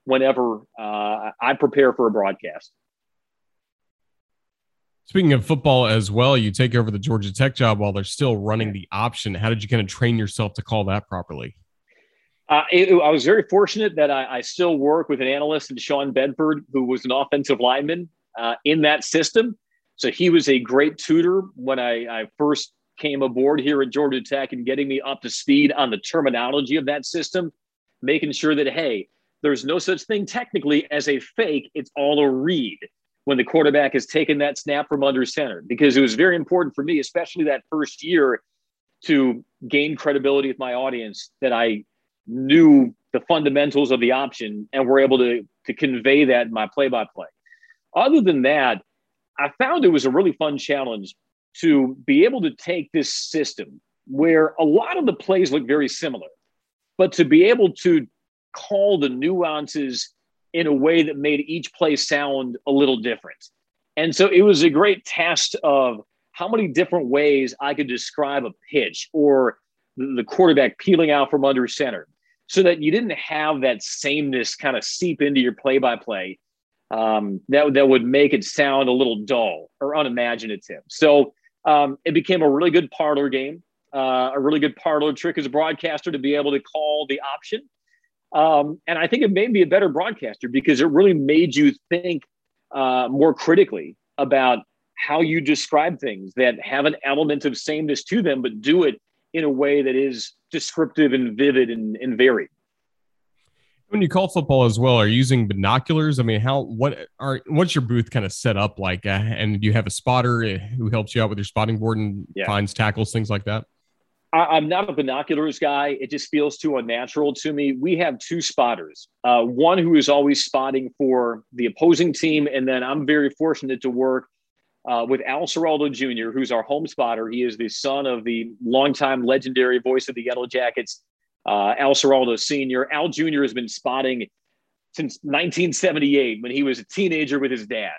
whenever uh, I prepare for a broadcast. Speaking of football as well, you take over the Georgia Tech job while they're still running the option. How did you kind of train yourself to call that properly? Uh, it, I was very fortunate that I, I, still work with an analyst and Sean Bedford, who was an offensive lineman uh, in that system. So he was a great tutor when I, I, first came aboard here at Georgia Tech and getting me up to speed on the terminology of that system, making sure that, hey, there's no such thing technically as a fake, it's all a read when the quarterback has taken that snap from under center, because it was very important for me, especially that first year, to gain credibility with my audience that I knew the fundamentals of the option and were able to, to convey that in my play by play. Other than that, I found it was a really fun challenge to be able to take this system where a lot of the plays look very similar, but to be able to call the nuances in a way that made each play sound a little different. And so it was a great test of how many different ways I could describe a pitch or the quarterback peeling out from under center so that you didn't have that sameness kind of seep into your play by play that, that would make it sound a little dull or unimaginative. So um, it became a really good parlor game, uh, a really good parlor trick as a broadcaster to be able to call the option. Um, and I think it made me a better broadcaster because it really made you think uh, more critically about how you describe things that have an element of sameness to them, but do it in a way that is descriptive and vivid and, and varied. When you call football as well, are you using binoculars? I mean, how what are what's your booth kind of set up like? Uh, and do you have a spotter uh, who helps you out with your spotting board and yeah. finds tackles, things like that? I, am not a binoculars guy. It just feels too unnatural to me. We have two spotters, uh, one who is always spotting for the opposing team, and then I'm very fortunate to work uh, with Al Ciraldo Jr., who's our home spotter. He is the son of the longtime legendary voice of the Yellow Jackets, uh, Al Ciraldo Sr. Al Jr. has been spotting since 1978 when he was a teenager with his dad.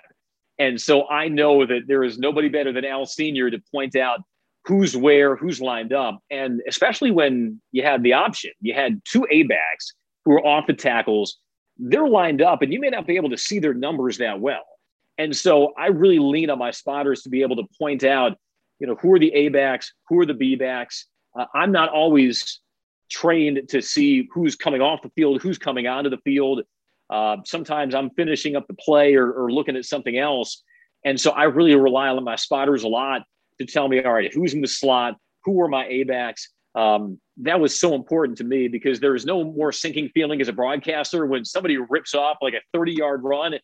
And so I know that there is nobody better than Al Sr. to point out who's where, who's lined up. And especially when you had the option, you had two A backs who are off the tackles, they're lined up, and you may not be able to see their numbers that well. And so I really lean on my spotters to be able to point out, you know, who are the A backs, who are the B backs. Uh, I'm not always trained to see who's coming off the field, who's coming onto the field. Uh, sometimes I'm finishing up the play or, or looking at something else. And so I really rely on my spotters a lot to tell me, all right, who's in the slot? Who are my A backs? Um, that was so important to me because there is no more sinking feeling as a broadcaster when somebody rips off like a 30 yard run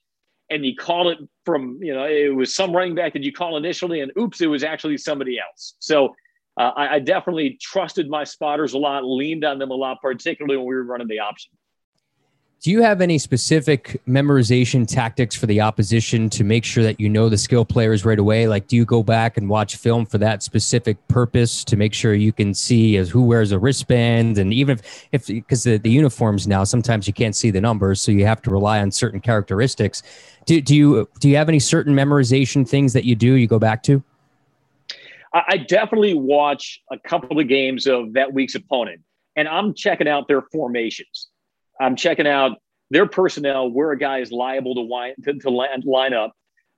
and you call it from, you know, it was some running back that you call initially and oops, it was actually somebody else. So uh, I, I, definitely trusted my spotters a lot, leaned on them a lot, particularly when we were running the option. Do you have any specific memorization tactics for the opposition to make sure that you know the skill players right away? Like, do you go back and watch film for that specific purpose to make sure you can see as who wears a wristband? And even if, if because the, the uniforms now, sometimes you can't see the numbers, so you have to rely on certain characteristics. Do, do you do you have any certain memorization things that you do? You go back to? I definitely watch a couple of games of that week's opponent, and I'm checking out their formations. I'm checking out their personnel, where a guy is liable to, line, to, to land, line up.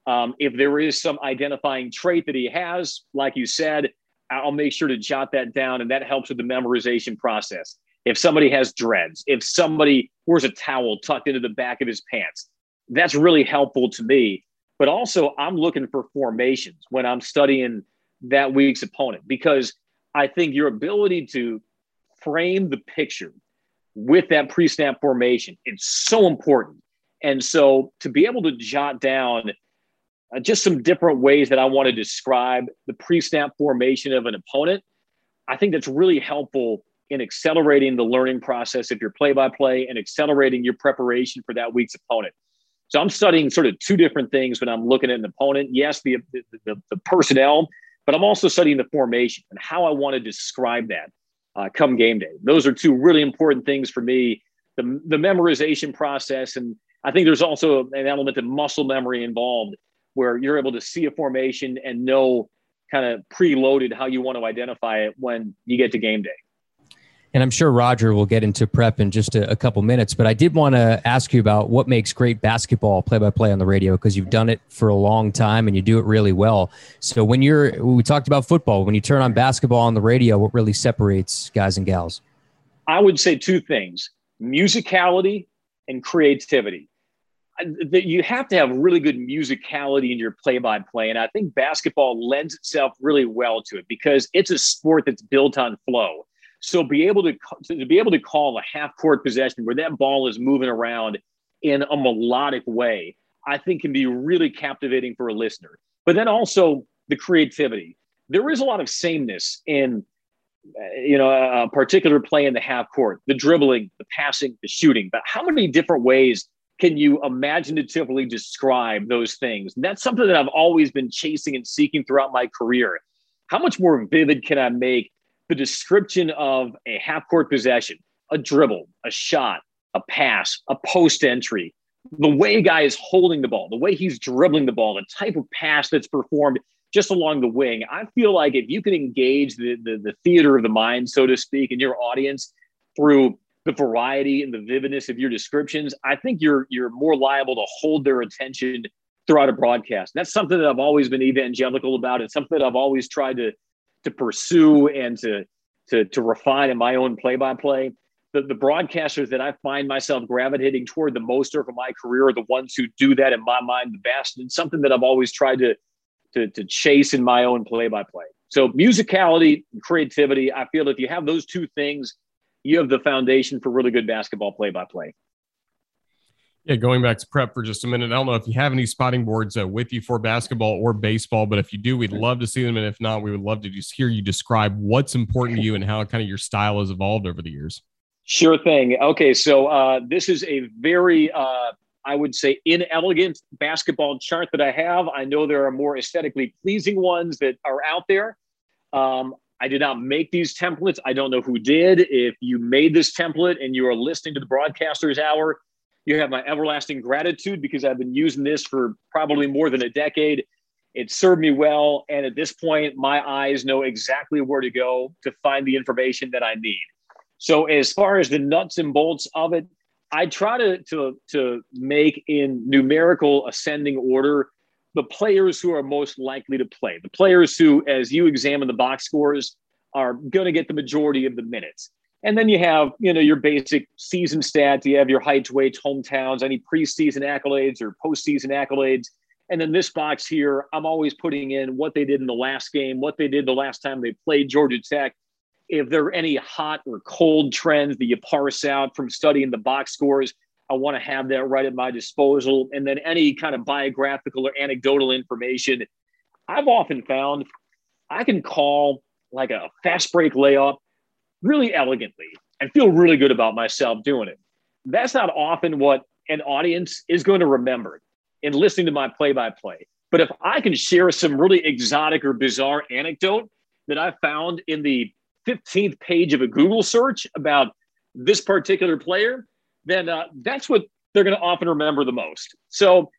Um, if there is some identifying trait that he has, like you said, I'll make sure to jot that down, and that helps with the memorization process. if somebody has dreads, if somebody wears a towel tucked into the back of his pants. That's really helpful to me. But also, I'm looking for formations when I'm studying that week's opponent because I think your ability to frame the picture with that pre snap formation, it's so important. And so to be able to jot down uh, just some different ways that I want to describe the pre snap formation of an opponent, I think that's really helpful in accelerating the learning process of your play by play and accelerating your preparation for that week's opponent. So I'm studying sort of two different things when I'm looking at an opponent. Yes, the, the, the, the personnel, but I'm also studying the formation and how I want to describe that uh, come game day. Those are two really important things for me the, the memorization process. And I think there's also an element of muscle memory involved where you're able to see a formation and know kind of preloaded how you want to identify it when you get to game day. And I'm sure Roger will get into prep in just a, a couple minutes, but I did want to ask you about what makes great basketball play by play on the radio because you've done it for a long time and you do it really well. So when you're, we talked about football, when you turn on basketball on the radio, what really separates guys and gals? I would say two things musicality and creativity. You have to have really good musicality in your play by play. And I think basketball lends itself really well to it because it's a sport that's built on flow so be able to to be able to call a half court possession where that ball is moving around in a melodic way, I think can be really captivating for a listener. But then also the creativity. There is a lot of sameness in you know a particular play in the half court, the dribbling, the passing, the shooting. But how many different ways can you imaginatively describe those things? And that's something that I've always been chasing and seeking throughout my career. How much more vivid can I make the description of a half court possession, a dribble, a shot, a pass, a post entry, the way a guy is holding the ball, the way he's dribbling the ball, the type of pass that's performed just along the wing. I feel like if you can engage the, the, the theater of the mind, so to speak, in your audience through the variety and the vividness of your descriptions, I think you're you're more liable to hold their attention throughout a broadcast. That's something that I've always been evangelical about. It's something that I've always tried to to pursue and to to, to refine in my own play-by-play. The, the broadcasters that I find myself gravitating toward the most over my career are the ones who do that in my mind the best. And something that I've always tried to to, to chase in my own play-by-play. So musicality, and creativity. I feel if you have those two things, you have the foundation for really good basketball play-by-play. Yeah, going back to prep for just a minute. I don't know if you have any spotting boards uh, with you for basketball or baseball, but if you do, we'd love to see them. And if not, we would love to just hear you describe what's important to you and how kind of your style has evolved over the years. Sure thing. Okay, so uh, this is a very, uh, I would say, inelegant basketball chart that I have. I know there are more aesthetically pleasing ones that are out there. Um, I did not make these templates. I don't know who did. If you made this template and you are listening to the Broadcasters Hour, you have my everlasting gratitude because I've been using this for probably more than a decade. It served me well. And at this point, my eyes know exactly where to go to find the information that I need. So, as far as the nuts and bolts of it, I try to, to, to make in numerical ascending order the players who are most likely to play, the players who, as you examine the box scores, are going to get the majority of the minutes. And then you have, you know, your basic season stats. You have your heights, weights, hometowns, any preseason accolades or postseason accolades. And then this box here, I'm always putting in what they did in the last game, what they did the last time they played Georgia Tech. If there are any hot or cold trends that you parse out from studying the box scores, I want to have that right at my disposal. And then any kind of biographical or anecdotal information. I've often found I can call like a fast break layup really elegantly and feel really good about myself doing it. That's not often what an audience is going to remember in listening to my play by play. But if I can share some really exotic or bizarre anecdote that I found in the 15th page of a Google search about this particular player, then uh, that's what they're going to often remember the most. So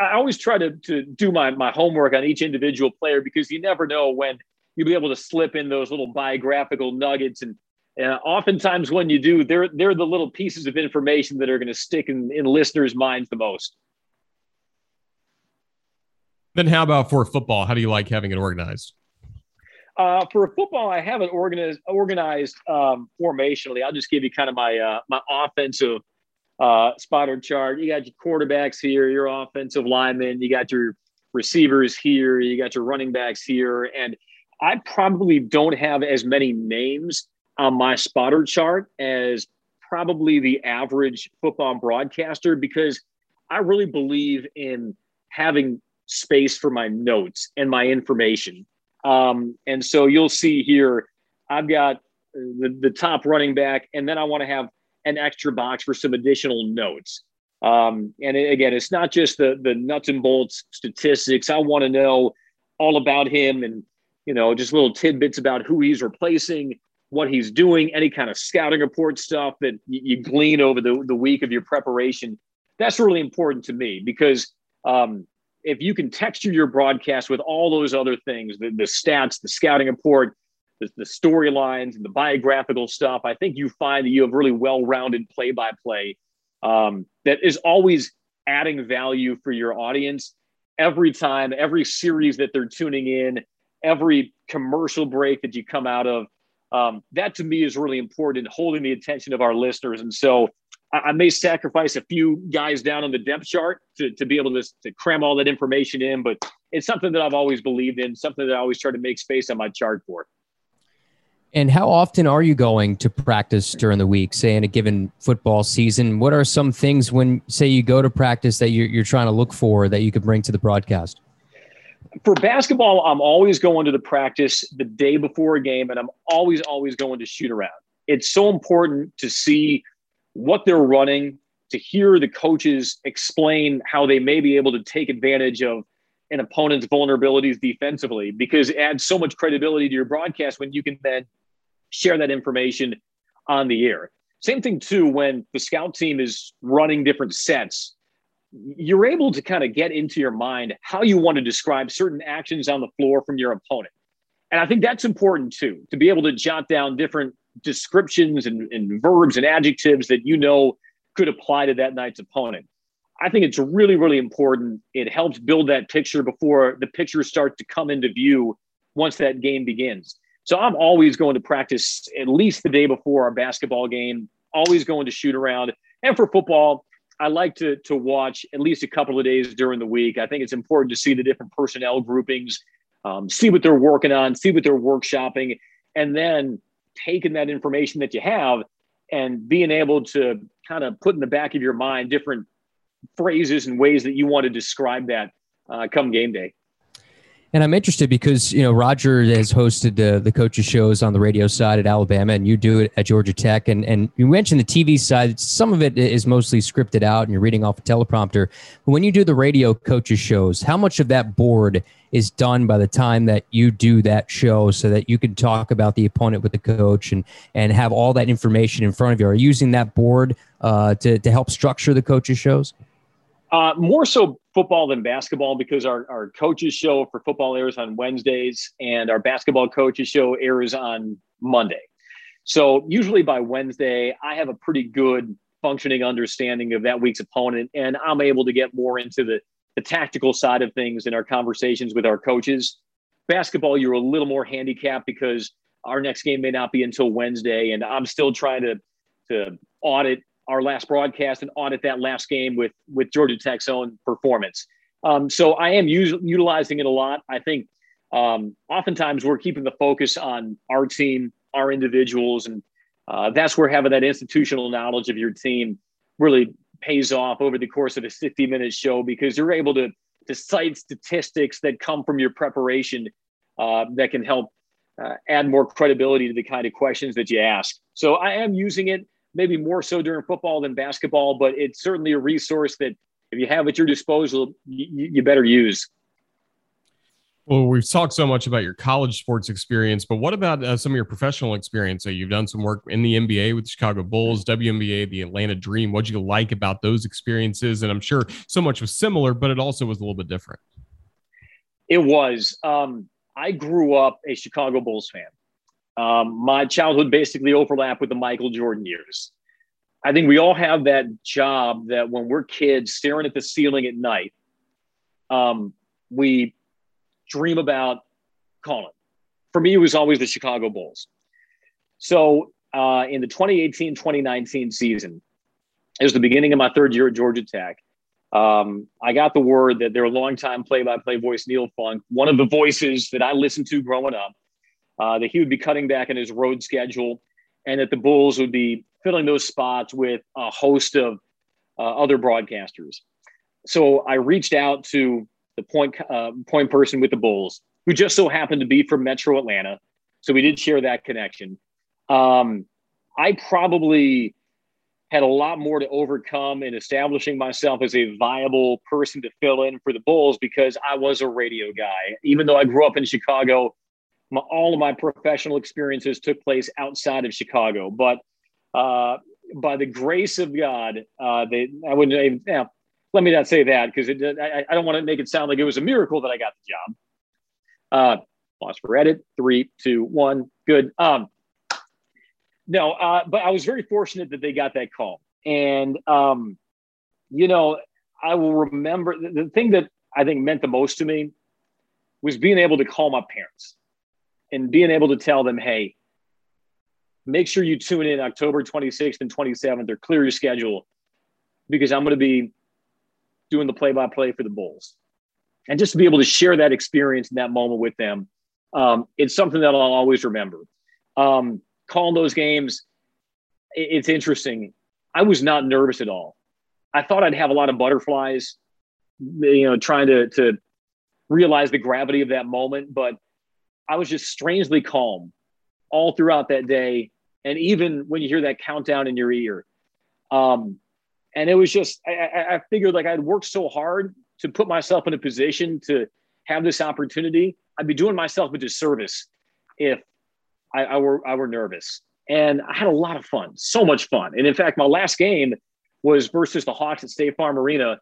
I always try to, to do my, my homework on each individual player because you never know when you'll be able to slip in those little biographical nuggets and uh, oftentimes when you do they're they're the little pieces of information that are going to stick in, in listeners minds the most then how about for football how do you like having it organized Uh, for football, I haven't organized organized um, formationally. I'll just give you kind of my uh, my offensive uh, spotter chart. You got your quarterbacks here, your offensive linemen, you got your receivers here, you got your running backs here, and I probably don't have as many names on my spotter chart as probably the average football broadcaster because I really believe in having space for my notes and my information. Um, and so you'll see here, I've got the, the top running back, and then I want to have an extra box for some additional notes. Um, and again, it's not just the the nuts and bolts statistics. I want to know all about him and you know just little tidbits about who he's replacing, what he's doing, any kind of scouting report stuff that you, you glean over the, the week of your preparation. That's really important to me because um, if you can texture your broadcast with all those other things, the, the stats, the scouting report, the, the storylines, and the biographical stuff, I think you find that you have really well-rounded play-by-play um, that is always adding value for your audience every time, every series that they're tuning in, every commercial break that you come out of. Um, that to me is really important in holding the attention of our listeners. And so I, I, may sacrifice a few guys down on the depth chart to, to be able to, to cram all that information in, but it's something that I've always believed in, something that I always try to make space on my chart for. And how often are you going to practice during the week, say in a given football season? What are some things when, say, you go to practice that you're, you're trying to look for that you could bring to the broadcast? For basketball, I'm always going to the practice the day before a game, and I'm always, always going to shoot around. It's so important to see what they're running, to hear the coaches explain how they may be able to take advantage of an opponent's vulnerabilities defensively because it adds so much credibility to your broadcast when you can then share that information on the air. Same thing too when the scout team is running different sets. You're able to kind of get into your mind how you want to describe certain actions on the floor from your opponent. And I think that's important too, to be able to jot down different descriptions and, and verbs and adjectives that you know could apply to that night's opponent. I think it's really, really important. It helps build that picture before the pictures start to come into view once that game begins. So I'm always going to practice at least the day before our basketball game, always going to shoot around. And for football, I like to, to watch at least a couple of days during the week. I think it's important to see the different personnel groupings, um, see what they're working on, see what they're workshopping, and then taking that information that you have and being able to kind of put in the back of your mind different phrases and ways that you want to describe that uh, come game day. And I'm interested because you know Roger has hosted the the coaches shows on the radio side at Alabama, and you do it at Georgia Tech. And and you mentioned the TV side. Some of it is mostly scripted out, and you're reading off a teleprompter. But when you do the radio coaches shows, how much of that board is done by the time that you do that show, so that you can talk about the opponent with the coach and and have all that information in front of you? Are you using that board uh, to to help structure the coaches shows? Uh, more so football than basketball because our, our coaches show for football airs on Wednesdays and our basketball coaches show airs on Monday. So usually by Wednesday, I have a pretty good functioning understanding of that week's opponent, and I'm able to get more into the, the tactical side of things in our conversations with our coaches. Basketball, you're a little more handicapped because our next game may not be until Wednesday, and I'm still trying to to audit our last broadcast and audit that last game with with Georgia Tech's own performance. Um, so I am us- utilizing it a lot. I think um, oftentimes we're keeping the focus on our team, our individuals, and uh, that's where having that institutional knowledge of your team really pays off over the course of a 60 minute show because you're able to to cite statistics that come from your preparation uh, that can help uh, add more credibility to the kind of questions that you ask. So I am using it maybe more so during football than basketball, but it's certainly a resource that if you have at your disposal, you, you better use. Well, we've talked so much about your college sports experience, but what about uh, some of your professional experience? So you've done some work in the NBA with the Chicago Bulls, WNBA, the Atlanta Dream. What'd you like about those experiences? And I'm sure so much was similar, but it also was a little bit different. It was. Um, I grew up a Chicago Bulls fan. Um, my childhood basically overlapped with the Michael Jordan years. I think we all have that job that when we're kids staring at the ceiling at night, um, we dream about calling for me, it was always the Chicago Bulls. So uh, in the 2018 2019 season, it was the beginning of my third year at Georgia Tech. Um, I got the word that their longtime play by play voice, Neil Funk, one of the voices that I listened to growing up, uh, that he would be cutting back in his road schedule and that the Bulls would be filling those spots with a host of uh, other broadcasters. So I reached out to the point, uh, point person with the Bulls, who just so happened to be from Metro Atlanta. So we did share that connection. Um, I probably had a lot more to overcome in establishing myself as a viable person to fill in for the Bulls because I was a radio guy. Even though I grew up in Chicago, my, all of my professional experiences took place outside of Chicago. But uh, by the grace of God, uh, they I wouldn't even. Yeah, let me not say that because I, I, don't want to make it sound like it was a miracle that I got the job. Uh, pause for edit. Three, two, one. Good. Um, no, uh, but I was very fortunate that they got that call. And, um, you know, I will remember the, the thing that I think meant the most to me was being able to call my parents and being able to tell them, hey, make sure you tune in October 26th and 27th or clear your schedule because I'm going to be doing the play by play for the Bulls. And just to be able to share that experience in that moment with them, um, it's something that I'll always remember. Um, calling those games, it's interesting. I was not nervous at all. I thought I'd have a lot of butterflies, you know, trying to to realize the gravity of that moment, but I was just strangely calm all throughout that day, and even when you hear that countdown in your ear. Um, and it was just I, I figured like I'd worked so hard to put myself in a position to have this opportunity. I'd be doing myself a disservice if I, I were I were nervous, and I had a lot of fun, so much fun. And in fact, my last game was versus the Hawks at State Farm Arena.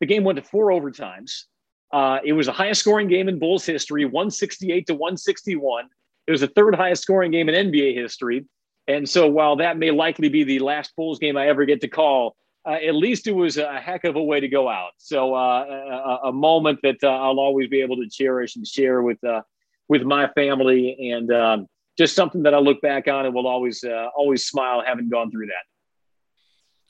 The game went to four overtimes. Uh, it was the highest scoring game in Bulls history, 168 to 161. It was the third highest scoring game in NBA history. And so, while that may likely be the last Bulls game I ever get to call, uh, at least it was a heck of a way to go out. So, uh, a, a, moment that uh, I'll always be able to cherish and share with uh, with my family, and um, just something that I look back on and will always uh, always smile having gone through that.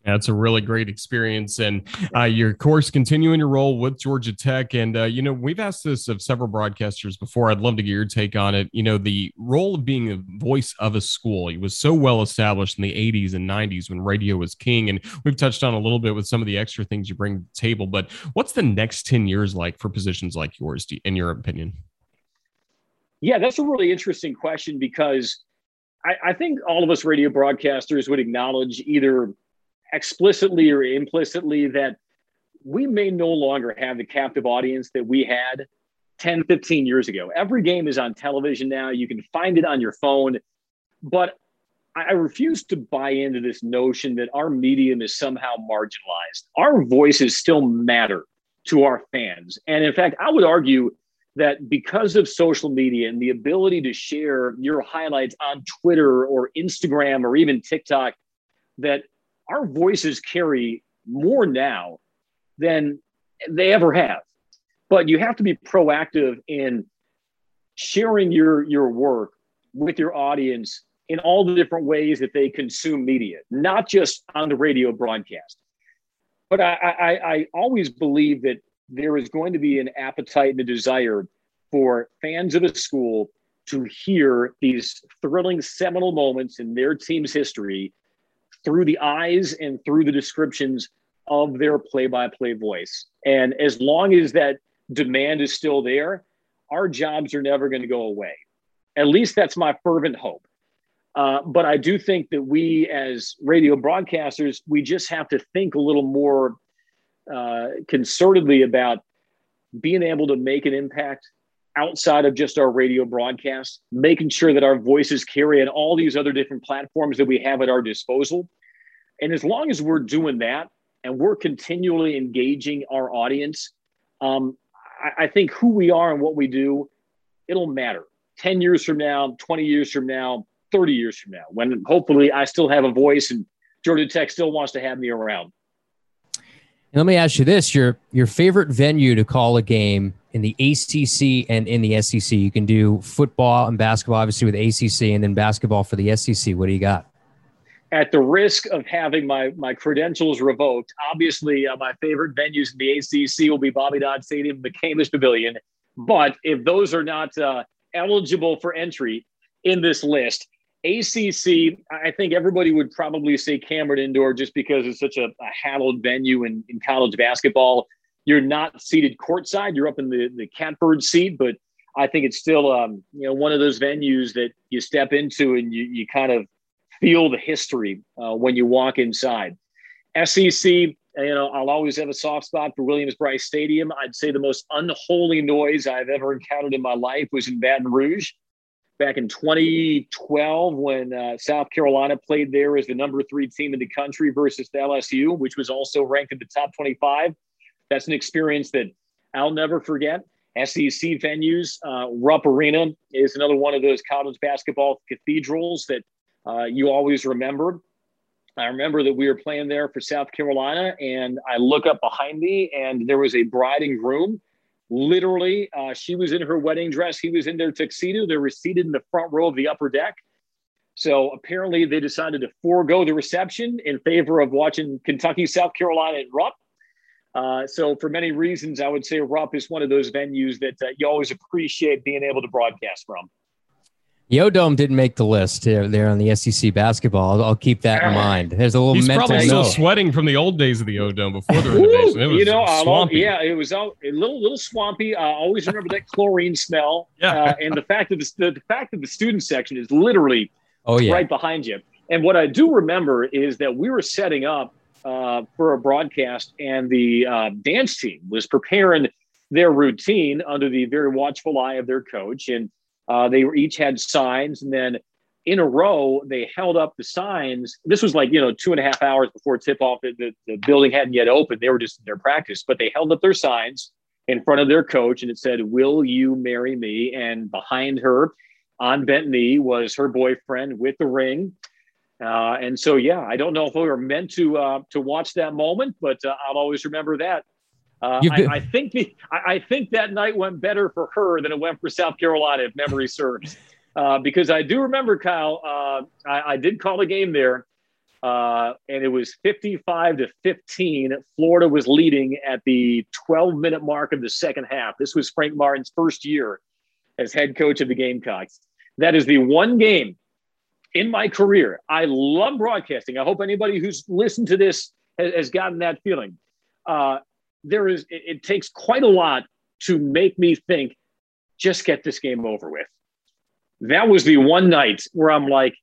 That's a really great experience, and uh, your course continuing your role with Georgia Tech. And uh, you know, we've asked this of several broadcasters before. I'd love to get your take on it. You know, the role of being a voice of a school. It was so well established in the '80s and '90s when radio was king, and we've touched on a little bit with some of the extra things you bring to the table. But what's the next ten years like for positions like yours, in your opinion? Yeah, that's a really interesting question because I think all of us radio broadcasters would acknowledge either explicitly or implicitly that we may no longer have the captive audience that we had 10, 15 years ago. Every game is on television now. You can find it on your phone. But I refuse to buy into this notion that our medium is somehow marginalized. Our voices still matter to our fans. And in fact, I would argue that because of social media and the ability to share your highlights on Twitter or Instagram or even TikTok, that our voices carry more now than they ever have. But you have to be proactive in sharing your, your work with your audience in all the different ways that they consume media, not just on the radio broadcast. But I, I, I always believe that there is going to be an appetite and a desire for fans of a school to hear these thrilling seminal moments in their team's history through the eyes and through the descriptions of their play-by-play voice. And as long as that demand is still there, our jobs are never going to go away. At least that's my fervent hope. Uh, but I do think that we, as radio broadcasters, we just have to think a little more uh, concertedly about being able to make an impact outside of just our radio broadcast, making sure that our voices carry on all these other different platforms that we have at our disposal. And as long as we're doing that and we're continually engaging our audience, um, I, I think who we are and what we do, it'll matter 10 years from now, 20 years from now, 30 years from now, when hopefully I still have a voice and Georgia Tech still wants to have me around. let me ask you this: your your favorite venue to call a game in the ACC and in the SEC? You can do football and basketball, obviously, with ACC, and then basketball for the SEC. What do you got? At the risk of having my, my credentials revoked, obviously, uh, my favorite venues in the ACC will be Bobby Dodd Stadium, the McCamish Pavilion. But if those are not uh, eligible for entry in this list, ACC, I think everybody would probably say Cameron Indoor just because it's such a, a hallowed venue in, in college basketball. You're not seated courtside; you're up in the the catbird seat, but I think it's still um, you know one of those venues that you step into and you you kind of feel the history uh, when you walk inside. SEC, you know, I'll always have a soft spot for Williams-Brice Stadium. I'd say the most unholy noise I've ever encountered in my life was in Baton Rouge back in 2012 when uh, South Carolina played there as the number three team in the country versus LSU, which was also ranked in the top 25. That's an experience that I'll never forget. SEC venues, uh, Rupp Arena is another one of those college basketball cathedrals that uh, you always remember. I remember that we were playing there for South Carolina, and I look up behind me, and there was a bride and groom Literally, uh, she was in her wedding dress. He was in their tuxedo. They were seated in the front row of the upper deck. So apparently, they decided to forego the reception in favor of watching Kentucky, South Carolina, and Rupp. Uh, so, for many reasons, I would say Rupp is one of those venues that uh, you always appreciate being able to broadcast from. O Dome didn't make the list here, there on the SEC basketball. I'll, I'll keep that in mind. There's a little. He's mental probably note. still sweating from the old days of the O Dome before the renovation. It was you know, I'll- swampy. yeah, it was a little little swampy. I always remember that chlorine smell. Yeah. Uh, and the fact that the, the fact that the student section is literally Oh yeah. right behind you. And what I do remember is that we were setting up uh, for a broadcast, and the uh, dance team was preparing their routine under the very watchful eye of their coach. And uh, they were, each had signs, and then in a row they held up the signs. This was like you know two and a half hours before tip off. The, the, building hadn't yet opened. They were just in their practice, but they held up their signs in front of their coach, and it said, "Will you marry me?" And behind her, on bent knee, was her boyfriend with the ring. Uh, and so, yeah, I don't know if we were meant to uh, to watch that moment, but uh, I'll always remember that. Uh, I, I think the I, I think that night went better for her than it went for South Carolina, if memory serves. Uh, because I do remember, Kyle, uh, I, I did call a game there, uh, and it was 55 to 15. Florida was leading at the 12 minute mark of the second half. This was Frank Martin's first year as head coach of the Gamecocks. That is the one game in my career. I love broadcasting. I hope anybody who's listened to this has, has gotten that feeling. Uh, there is, it, it takes quite a lot to make me think, just get this game over with. That was the one night where I'm like,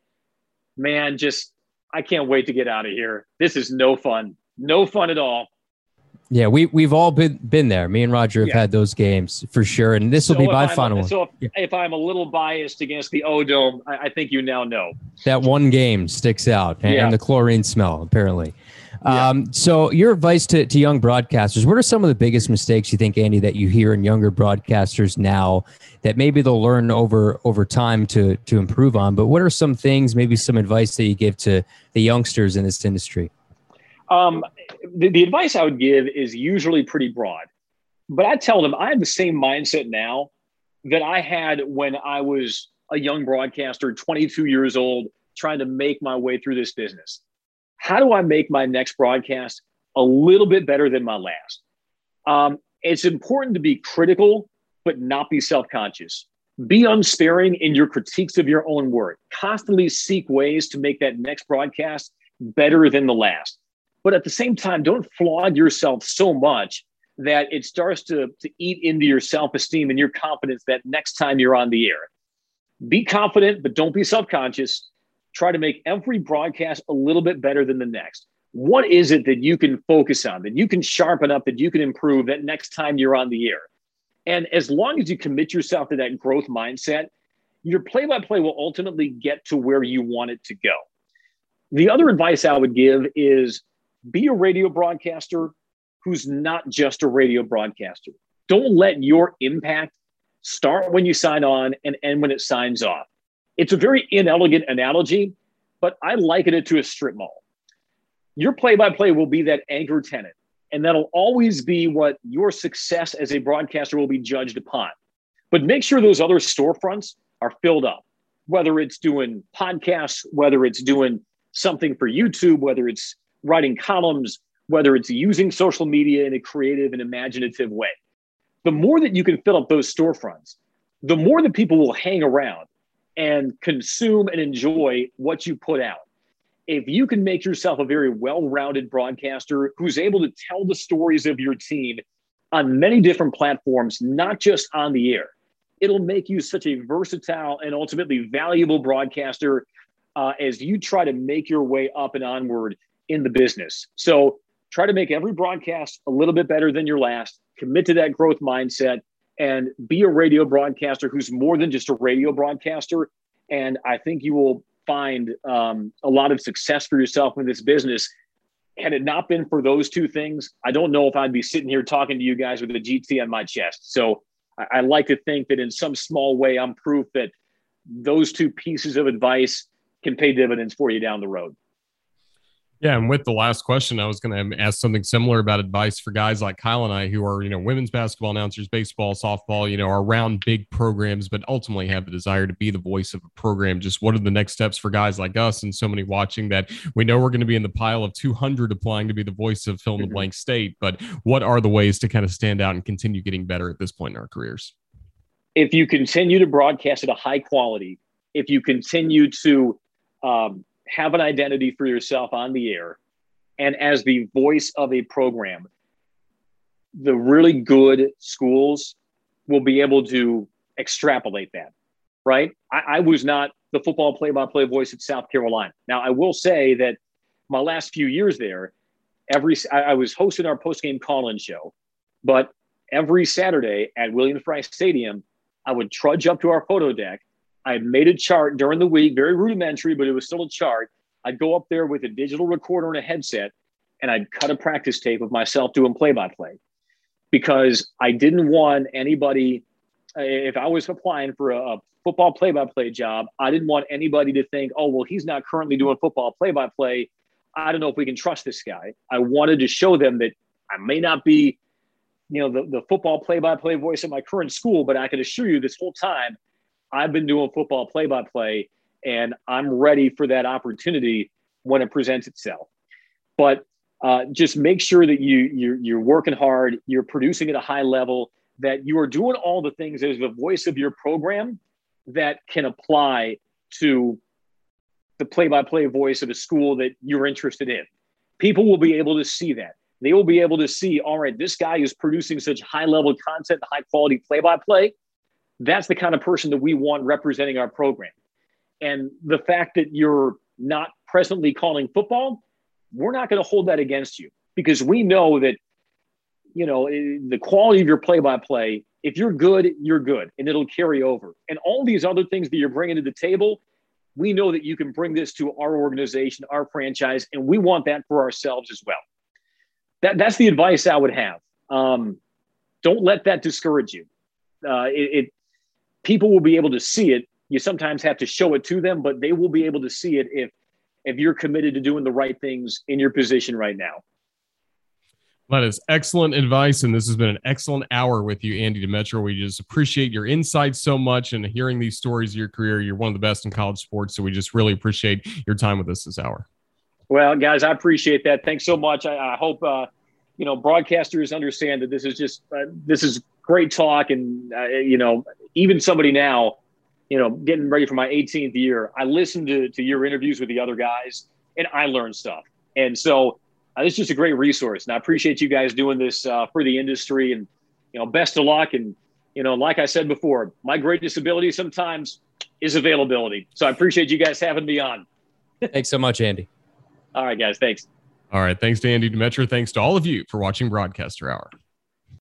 man, just, I can't wait to get out of here. This is no fun. No fun at all. Yeah, we we've all been been there. Me and Roger have Yeah. had those games for sure, and this will So be my I'm- final one. So if, Yeah. if I'm a little biased against the O Dome, I, I think you now know. That one game sticks out, and, Yeah. and the chlorine smell apparently. Yeah. Um, so, your advice to, to young broadcasters: What are some of the biggest mistakes you think, Andy, that you hear in younger broadcasters now that maybe they'll learn over over time to to improve on? But what are some things, maybe some advice that you give to the youngsters in this industry? Um, the, the advice I would give is usually pretty broad, but I tell them I have the same mindset now that I had when I was a young broadcaster, 22 years old, trying to make my way through this business. How do I make my next broadcast a little bit better than my last? Um, it's important to be critical, but not be self conscious. Be unsparing in your critiques of your own work. Constantly seek ways to make that next broadcast better than the last but at the same time, don't flog yourself so much that it starts to, to eat into your self esteem and your confidence that next time you're on the air. Be confident, but don't be subconscious. Try to make every broadcast a little bit better than the next. What is it that you can focus on, that you can sharpen up, that you can improve that next time you're on the air? And as long as you commit yourself to that growth mindset, your play by play will ultimately get to where you want it to go. The other advice I would give is be a radio broadcaster who's not just a radio broadcaster. Don't let your impact start when you sign on and end when it signs off. It's a very inelegant analogy, but I liken it to a strip mall. Your play by play will be that anchor tenant. And that'll always be what your success as a broadcaster will be judged upon. But make sure those other storefronts are filled up, whether it's doing podcasts, whether it's doing something for YouTube, whether it's writing columns, whether it's using social media in a creative and imaginative way. The more that you can fill up those storefronts, the more that people will hang around and consume and enjoy what you put out. If you can make yourself a very well rounded broadcaster who's able to tell the stories of your team on many different platforms, not just on the air, it'll make you such a versatile and ultimately valuable broadcaster uh, as you try to make your way up and onward in the business. So try to make every broadcast a little bit better than your last, commit to that growth mindset, and be a radio broadcaster who's more than just a radio broadcaster. And I think you will find um, a lot of success for yourself in this business. Had it not been for those two things, I don't know if I'd be sitting here talking to you guys with a GT on my chest. So I, I like to think that in some small way, I'm proof that those two pieces of advice can pay dividends for you down the road. Yeah, and with the last question, I was going to ask something similar about advice for guys like Kyle and I, who are you know women's basketball announcers, baseball, softball, you know, are around big programs, but ultimately have the desire to be the voice of a program. Just what are the next steps for guys like us and so many watching that we know we're going to be in the pile of 200 applying to be the voice of fill in the mm-hmm. blank state, but what are the ways to kind of stand out and continue getting better at this point in our careers? If you continue to broadcast at a high quality, if you continue to um, have an identity for yourself on the air and as the voice of a program, the really good schools will be able to extrapolate that, right? I, I was not the football play by play voice at South Carolina. Now, I will say that my last few years there, every I, I was hosting our post game call in show, but every Saturday at Williams Brice Stadium, I would trudge up to our photo deck I made a chart during the week, very rudimentary, but it was still a chart. I'd go up there with a digital recorder and a headset, and I'd cut a practice tape of myself doing play by play because I didn't want anybody, if I was applying for a, football play by play job, I didn't want anybody to think, oh, well, he's not currently doing football play by play. I don't know if we can trust this guy. I wanted to show them that I may not be, you know, the, the football play by play voice at my current school, but I can assure you this whole time I've been doing football play by play, and I'm ready for that opportunity when it presents itself. But uh, just make sure that you you're, you're working hard, you're producing at a high level, that you are doing all the things as the voice of your program that can apply to the play-by-play voice of a school that you're interested in. People will be able to see that. They will be able to see, all right, this guy is producing such high-level content, high-quality play-by-play that's the kind of person that we want representing our program. And the fact that you're not presently calling football, we're not going to hold that against you because we know that, you know, eh, the quality of your play by play, if you're good, you're good and it'll carry over. And all these other things that you're bringing to the table, we know that you can bring this to our organization, our franchise, and we want that for ourselves as well. That, that's the advice I would have. Um, don't let that discourage you. Uh, it, it, people will be able to see it. You sometimes have to show it to them, but they will be able to see it if if you're committed to doing the right things in your position right now. That is excellent advice. And this has been an excellent hour with you, Andy Demetra. We just appreciate your insights so much and hearing these stories of your career. You're one of the best in college sports. So we just really appreciate your time with us this hour. Well, guys, I appreciate that. Thanks so much. I, I hope, uh, you know, broadcasters understand that this is just, uh, this is great talk. And, uh, you know, even somebody now, you know, getting ready for my 18th year, I listened to, to your interviews with the other guys and I learned stuff. And so uh, it's just a great resource. And I appreciate you guys doing this uh, for the industry and, you know, best of luck. And, you know, like I said before, my greatest ability sometimes is availability. So I appreciate you guys having me on. thanks so much, Andy. All right, guys. Thanks. All right. Thanks to Andy Demetra. Thanks to all of you for watching Broadcaster Hour.